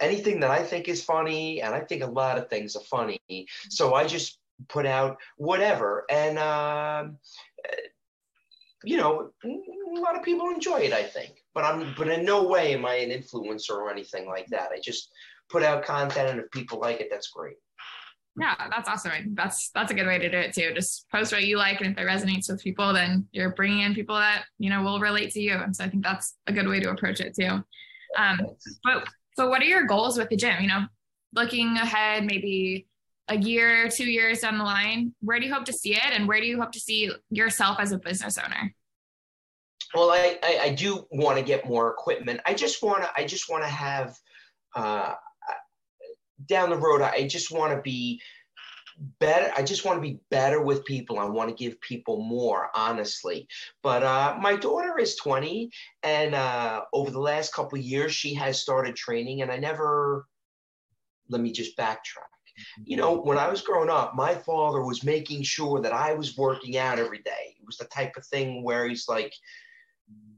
anything that I think is funny, and I think a lot of things are funny. So I just put out whatever, and. Um, you know, a lot of people enjoy it, I think. But I'm, but in no way am I an influencer or anything like that. I just put out content, and if people like it, that's great. Yeah, that's awesome. That's that's a good way to do it too. Just post what you like, and if it resonates with people, then you're bringing in people that you know will relate to you. And so I think that's a good way to approach it too. Um, but so, what are your goals with the gym? You know, looking ahead, maybe a year, two years down the line, where do you hope to see it, and where do you hope to see yourself as a business owner? Well, I, I, I do want to get more equipment. I just want to I just want to have uh, down the road. I just want to be better. I just want to be better with people. I want to give people more, honestly. But uh, my daughter is 20, and uh, over the last couple years, she has started training, and I never. Let me just backtrack you know, when I was growing up, my father was making sure that I was working out every day. It was the type of thing where he's like,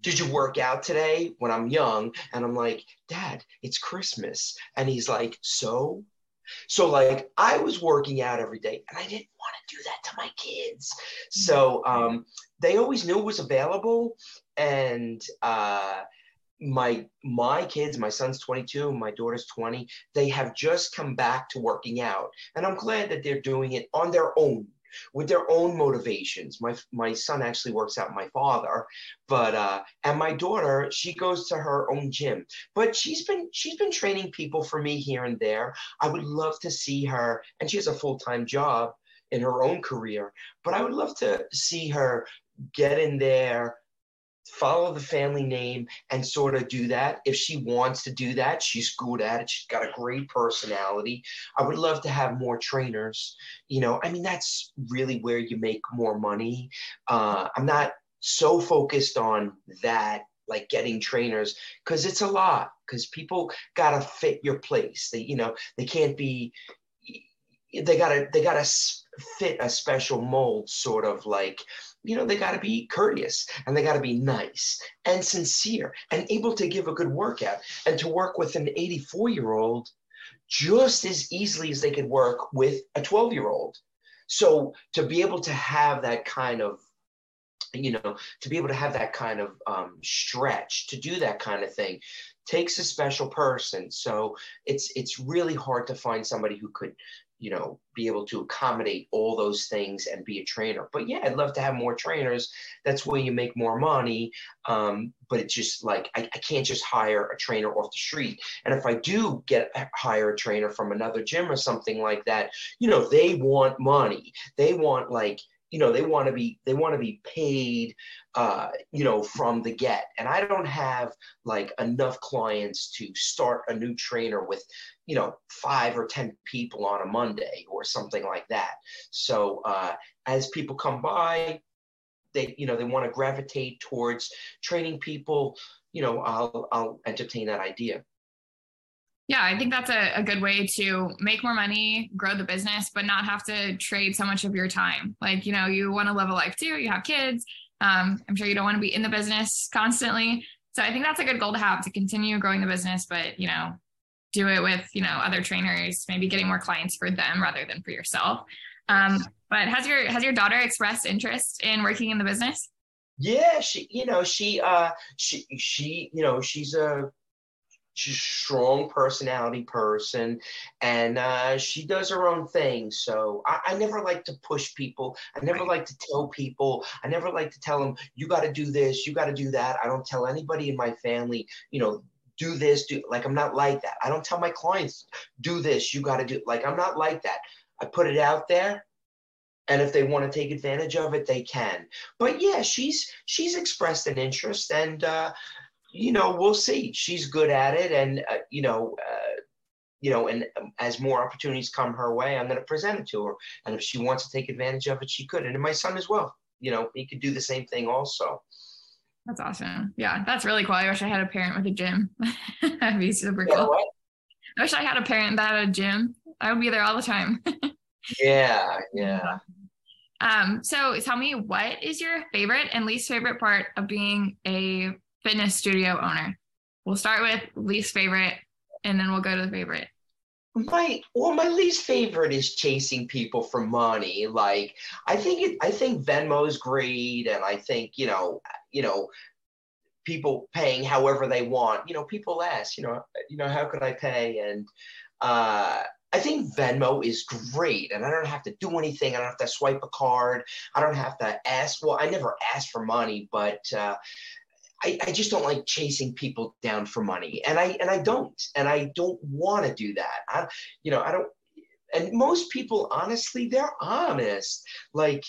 did you work out today when I'm young? And I'm like, Dad, it's Christmas. And he's like, So? So, like, I was working out every day and I didn't want to do that to my kids. So, um, they always knew it was available. And, uh, my my kids my son's 22 my daughter's 20 they have just come back to working out and i'm glad that they're doing it on their own with their own motivations. My my son actually works out with my father, but uh, and my daughter she goes to her own gym. But she's been she's been training people for me here and there. I would love to see her, and she has a full time job in her own career. But I would love to see her get in there follow the family name and sort of do that. If she wants to do that, she's good at it. She's got a great personality. I would love to have more trainers. You know, I mean, that's really where you make more money. Uh, I'm not so focused on that like getting trainers because it's a lot because people gotta fit your place they you know they can't be they gotta they gotta fit a special mold sort of like you know, they got to be courteous and they got to be nice and sincere and able to give a good workout and to work with an 84 year old just as easily as they could work with a 12 year old. So to be able to have that kind of you know to be able to have that kind of um, stretch to do that kind of thing takes a special person so it's it's really hard to find somebody who could you know be able to accommodate all those things and be a trainer. But yeah i'd love to have more trainers that's where you make more money um, but it's just like I, I can't just hire a trainer off the street. And if i do get hire a trainer from another gym or something like that you know they want money. They want like you know they want to be they want to be paid uh, you know from the get. And i don't have like enough clients to start a new trainer with you know five or ten people on a monday or something like that so uh, as people come by they you know they want to gravitate towards training people you know i'll i'll entertain that idea yeah, I think that's a, a good way to make more money, grow the business, but not have to trade so much of your time. Like, you know, you want to live a life too, you have kids. Um, I'm sure you don't want to be in the business constantly. So I think that's a good goal to have to continue growing the business, but, you know, do it with, you know, other trainers, maybe getting more clients for them rather than for yourself. Um, but has your has your daughter expressed interest in working in the business? Yeah, she, you know, she, uh, she, she, you know, she's a she's a strong personality person and uh, she does her own thing. So I, I, never like to push people. I never like to tell people. I never like to tell them you got to do this you got to do that. I don't tell anybody in my family you know do this do like i'm not like that i don't tell my clients do this you got to do like i'm not like that i put it out there and if they want to take advantage of it they can but yeah she's she's expressed an interest and uh, you know, we'll see. She's good at it, and uh, you know, uh, you know, and um, as more opportunities come her way, I'm going to present it to her. And if she wants to take advantage of it, she could. And my son as well. You know, he could do the same thing also. That's awesome. Yeah, that's really cool. I wish I had a parent with a gym. *laughs* That'd be super cool. I wish I had a parent that had a gym. I would be there all the time. *laughs* yeah, yeah. Um, so tell me what is your favorite and least favorite part of being a fitness studio owner? We'll start with least favorite and then we'll go to the favorite. My well, my least favorite is chasing people for money. Like I think it, I think Venmo is great, and I think you know, you know, people paying however they want. You know, people ask, you know, you know, how could I pay? And uh, I think Venmo is great, and I don't have to do anything. I don't have to swipe a card. I don't have to ask. Well, I never ask for money, but uh, I, I just don't like chasing people down for money, and I and I don't, and I don't want to do that. I, you know, I don't. And most people, honestly, they're honest. Like,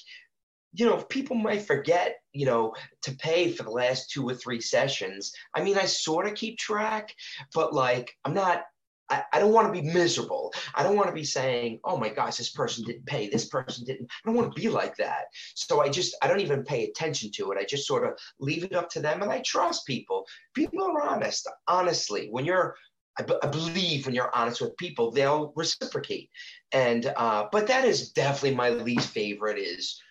you know, people might forget, you know, to pay for the last two or three sessions. I mean, I sort of keep track, but like, I'm not I, I don't want to be miserable. I don't want to be saying, oh my gosh, this person didn't pay, this person didn't. I don't want to be like that. So I just, I don't even pay attention to it. I just sort of leave it up to them and I trust people. People are honest. Honestly, when you're, I, b- I believe when you're honest with people, they'll reciprocate. And, uh, but that is definitely my least favorite is,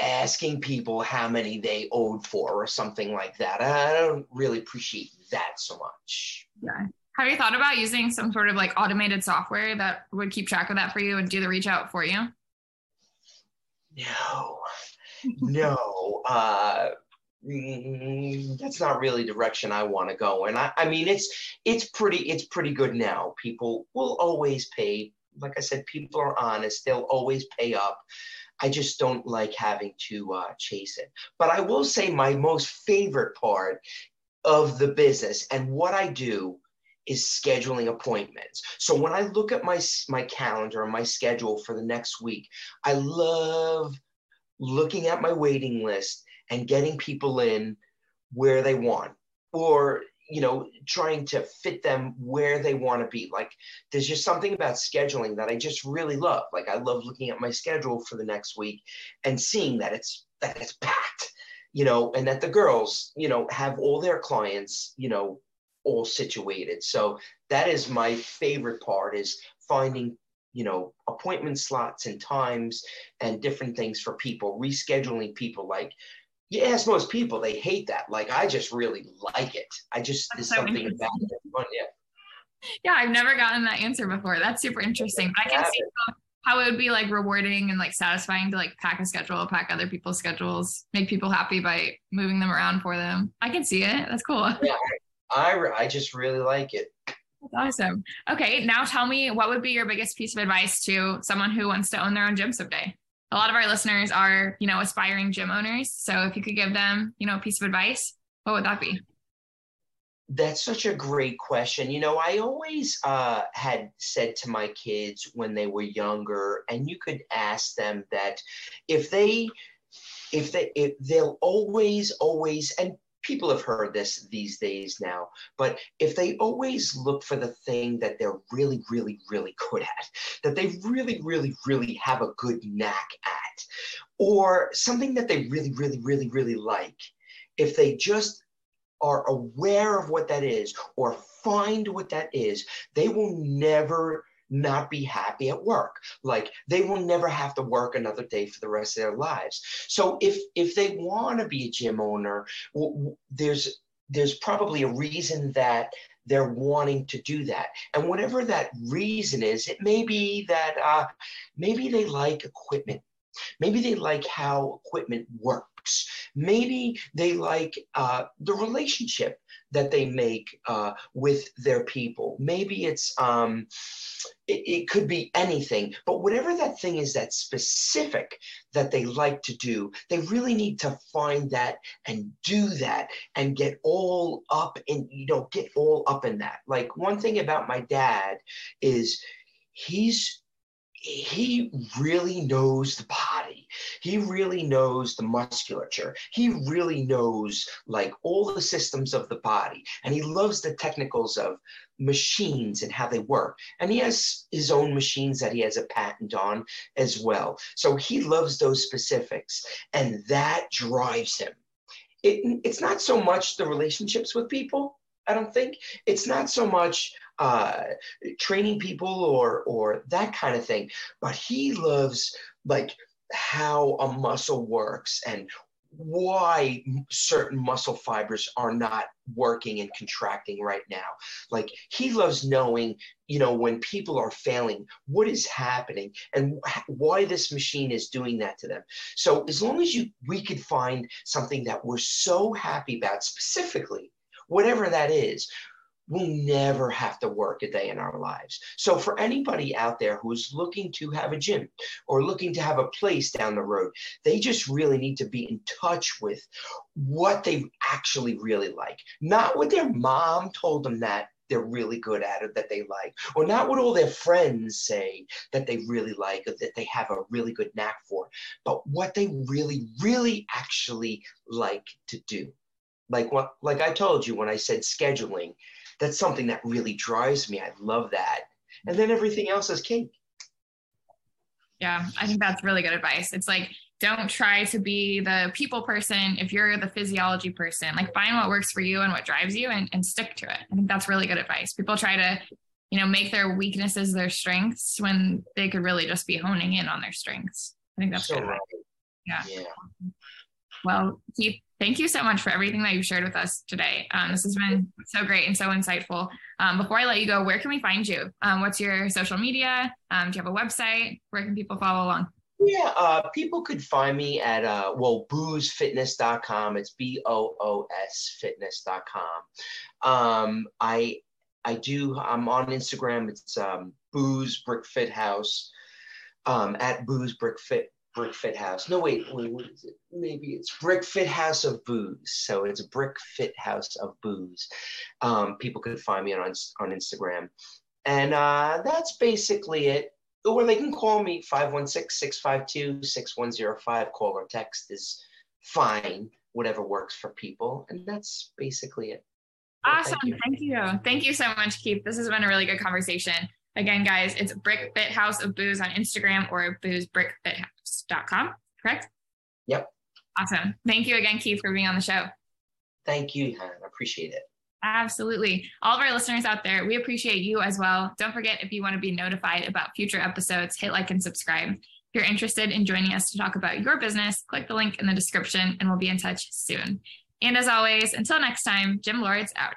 asking people how many they owed for or something like that. I don't really appreciate that so much. Yeah. Have you thought about using some sort of like automated software that would keep track of that for you and do the reach out for you? No, no. Uh, mm, that's not really direction I want to go. And I, I mean, it's it's pretty it's pretty good now. People will always pay. Like I said, people are honest. They'll always pay up. I just don't like having to uh, chase it. But I will say my most favorite part of the business and what I do is scheduling appointments. So when I look at my my calendar and my schedule for the next week, I love looking at my waiting list and getting people in where they want or you know trying to fit them where they want to be like there's just something about scheduling that i just really love like i love looking at my schedule for the next week and seeing that it's that it's packed you know and that the girls you know have all their clients you know all situated. So that is my favorite part is finding you know appointment slots and times and different things for people rescheduling people. Like you ask most people they hate that. Like i just really like it. I just that's there's so something about it. Yeah. Yeah i've never gotten that answer before. That's super interesting. But i can see how how it would be like rewarding and like satisfying to like pack a schedule, pack other people's schedules, make people happy by moving them around for them. I can see it. That's cool. Yeah, I, I just really like it. That's awesome. Okay, now tell me what would be your biggest piece of advice to someone who wants to own their own gym someday? A lot of our listeners are, you know, aspiring gym owners. So if you could give them, you know, a piece of advice, what would that be? That's such a great question. You know, I always uh, had said to my kids when they were younger, and you could ask them that if they, if they, if they'll always, always, and people have heard this these days now, but if they always look for the thing that they're really, really, really good at, that they really, really, really have a good knack at, or something that they really, really, really, really like, if they just are aware of what that is or find what that is, they will never not be happy at work. Like they will never have to work another day for the rest of their lives. So if if they want to be a gym owner w- there's there's probably a reason that they're wanting to do that. And whatever that reason is it may be that uh, maybe they like equipment. Maybe they like how equipment works. Maybe they like uh, the relationship that they make uh, with their people. Maybe it's, um, it, it could be anything, but whatever that thing is that's specific that they like to do, they really need to find that and do that and get all up in, you know, get all up in that. Like one thing about my dad is he's he really knows the body. He really knows the musculature. He really knows like all the systems of the body. And he loves the technicals of machines and how they work. And he has his own machines that he has a patent on as well. So he loves those specifics. And that drives him. It, it's not so much the relationships with people, I don't think. It's not so much uh, training people or or that kind of thing. But he loves like how a muscle works and why certain muscle fibers are not working and contracting right now. Like he loves knowing, you know, when people are failing, what is happening and why this machine is doing that to them. So as long as you we could find something that we're so happy about specifically, whatever that is, we'll never have to work a day in our lives. So, for anybody out there who's looking to have a gym or looking to have a place down the road, they just really need to be in touch with what they actually really like, not what their mom told them that they're really good at it that they like, or not what all their friends say that they really like or that they have a really good knack for, but what they really, really actually like to do. Like what, like I told you when I said scheduling, that's something that really drives me. I love that. And then everything else is cake. Yeah, I think that's really good advice. It's like, don't try to be the people person if you're the physiology person. Like, find what works for you and what drives you and, and stick to it. I think that's really good advice. People try to, you know, make their weaknesses their strengths when they could really just be honing in on their strengths. I think that's so good. Right. Yeah. yeah. Well, Keith, thank you so much for everything that you shared with us today. Um, this has been so great and so insightful. Um, before I let you go, where can we find you? Um, what's your social media? Um, do you have a website? Where can people follow along? Yeah, uh, people could find me at, uh, well, boosfitness.com. It's B O O S fitness.com. Um, I, I do, I'm on Instagram. It's um, Boos Brick Fit House, um, at Booze Brick Fit Brick Fit House. No, wait, wait, what is it? Maybe it's Brick Fit House of Boos. So it's Brick Fit House of Boos. Um, people could find me on on Instagram, and uh, that's basically it. Or they can call me 516-652-6105. Call or text is fine, whatever works for people, and that's basically it. Awesome. Thank you. thank you. Thank you so much, Keith. This has been a really good conversation. Again, guys, it's Brick Fit House of Boos on Instagram or boosbrickfithouse.com, correct? Yep. Awesome. Thank you again, Keith, for being on the show. Thank you, I appreciate it. Absolutely. All of our listeners out there, we appreciate you as well. Don't forget if you want to be notified about future episodes, hit like and subscribe. If you're interested in joining us to talk about your business, click the link in the description and we'll be in touch soon. And as always, until next time, Gym Lords out.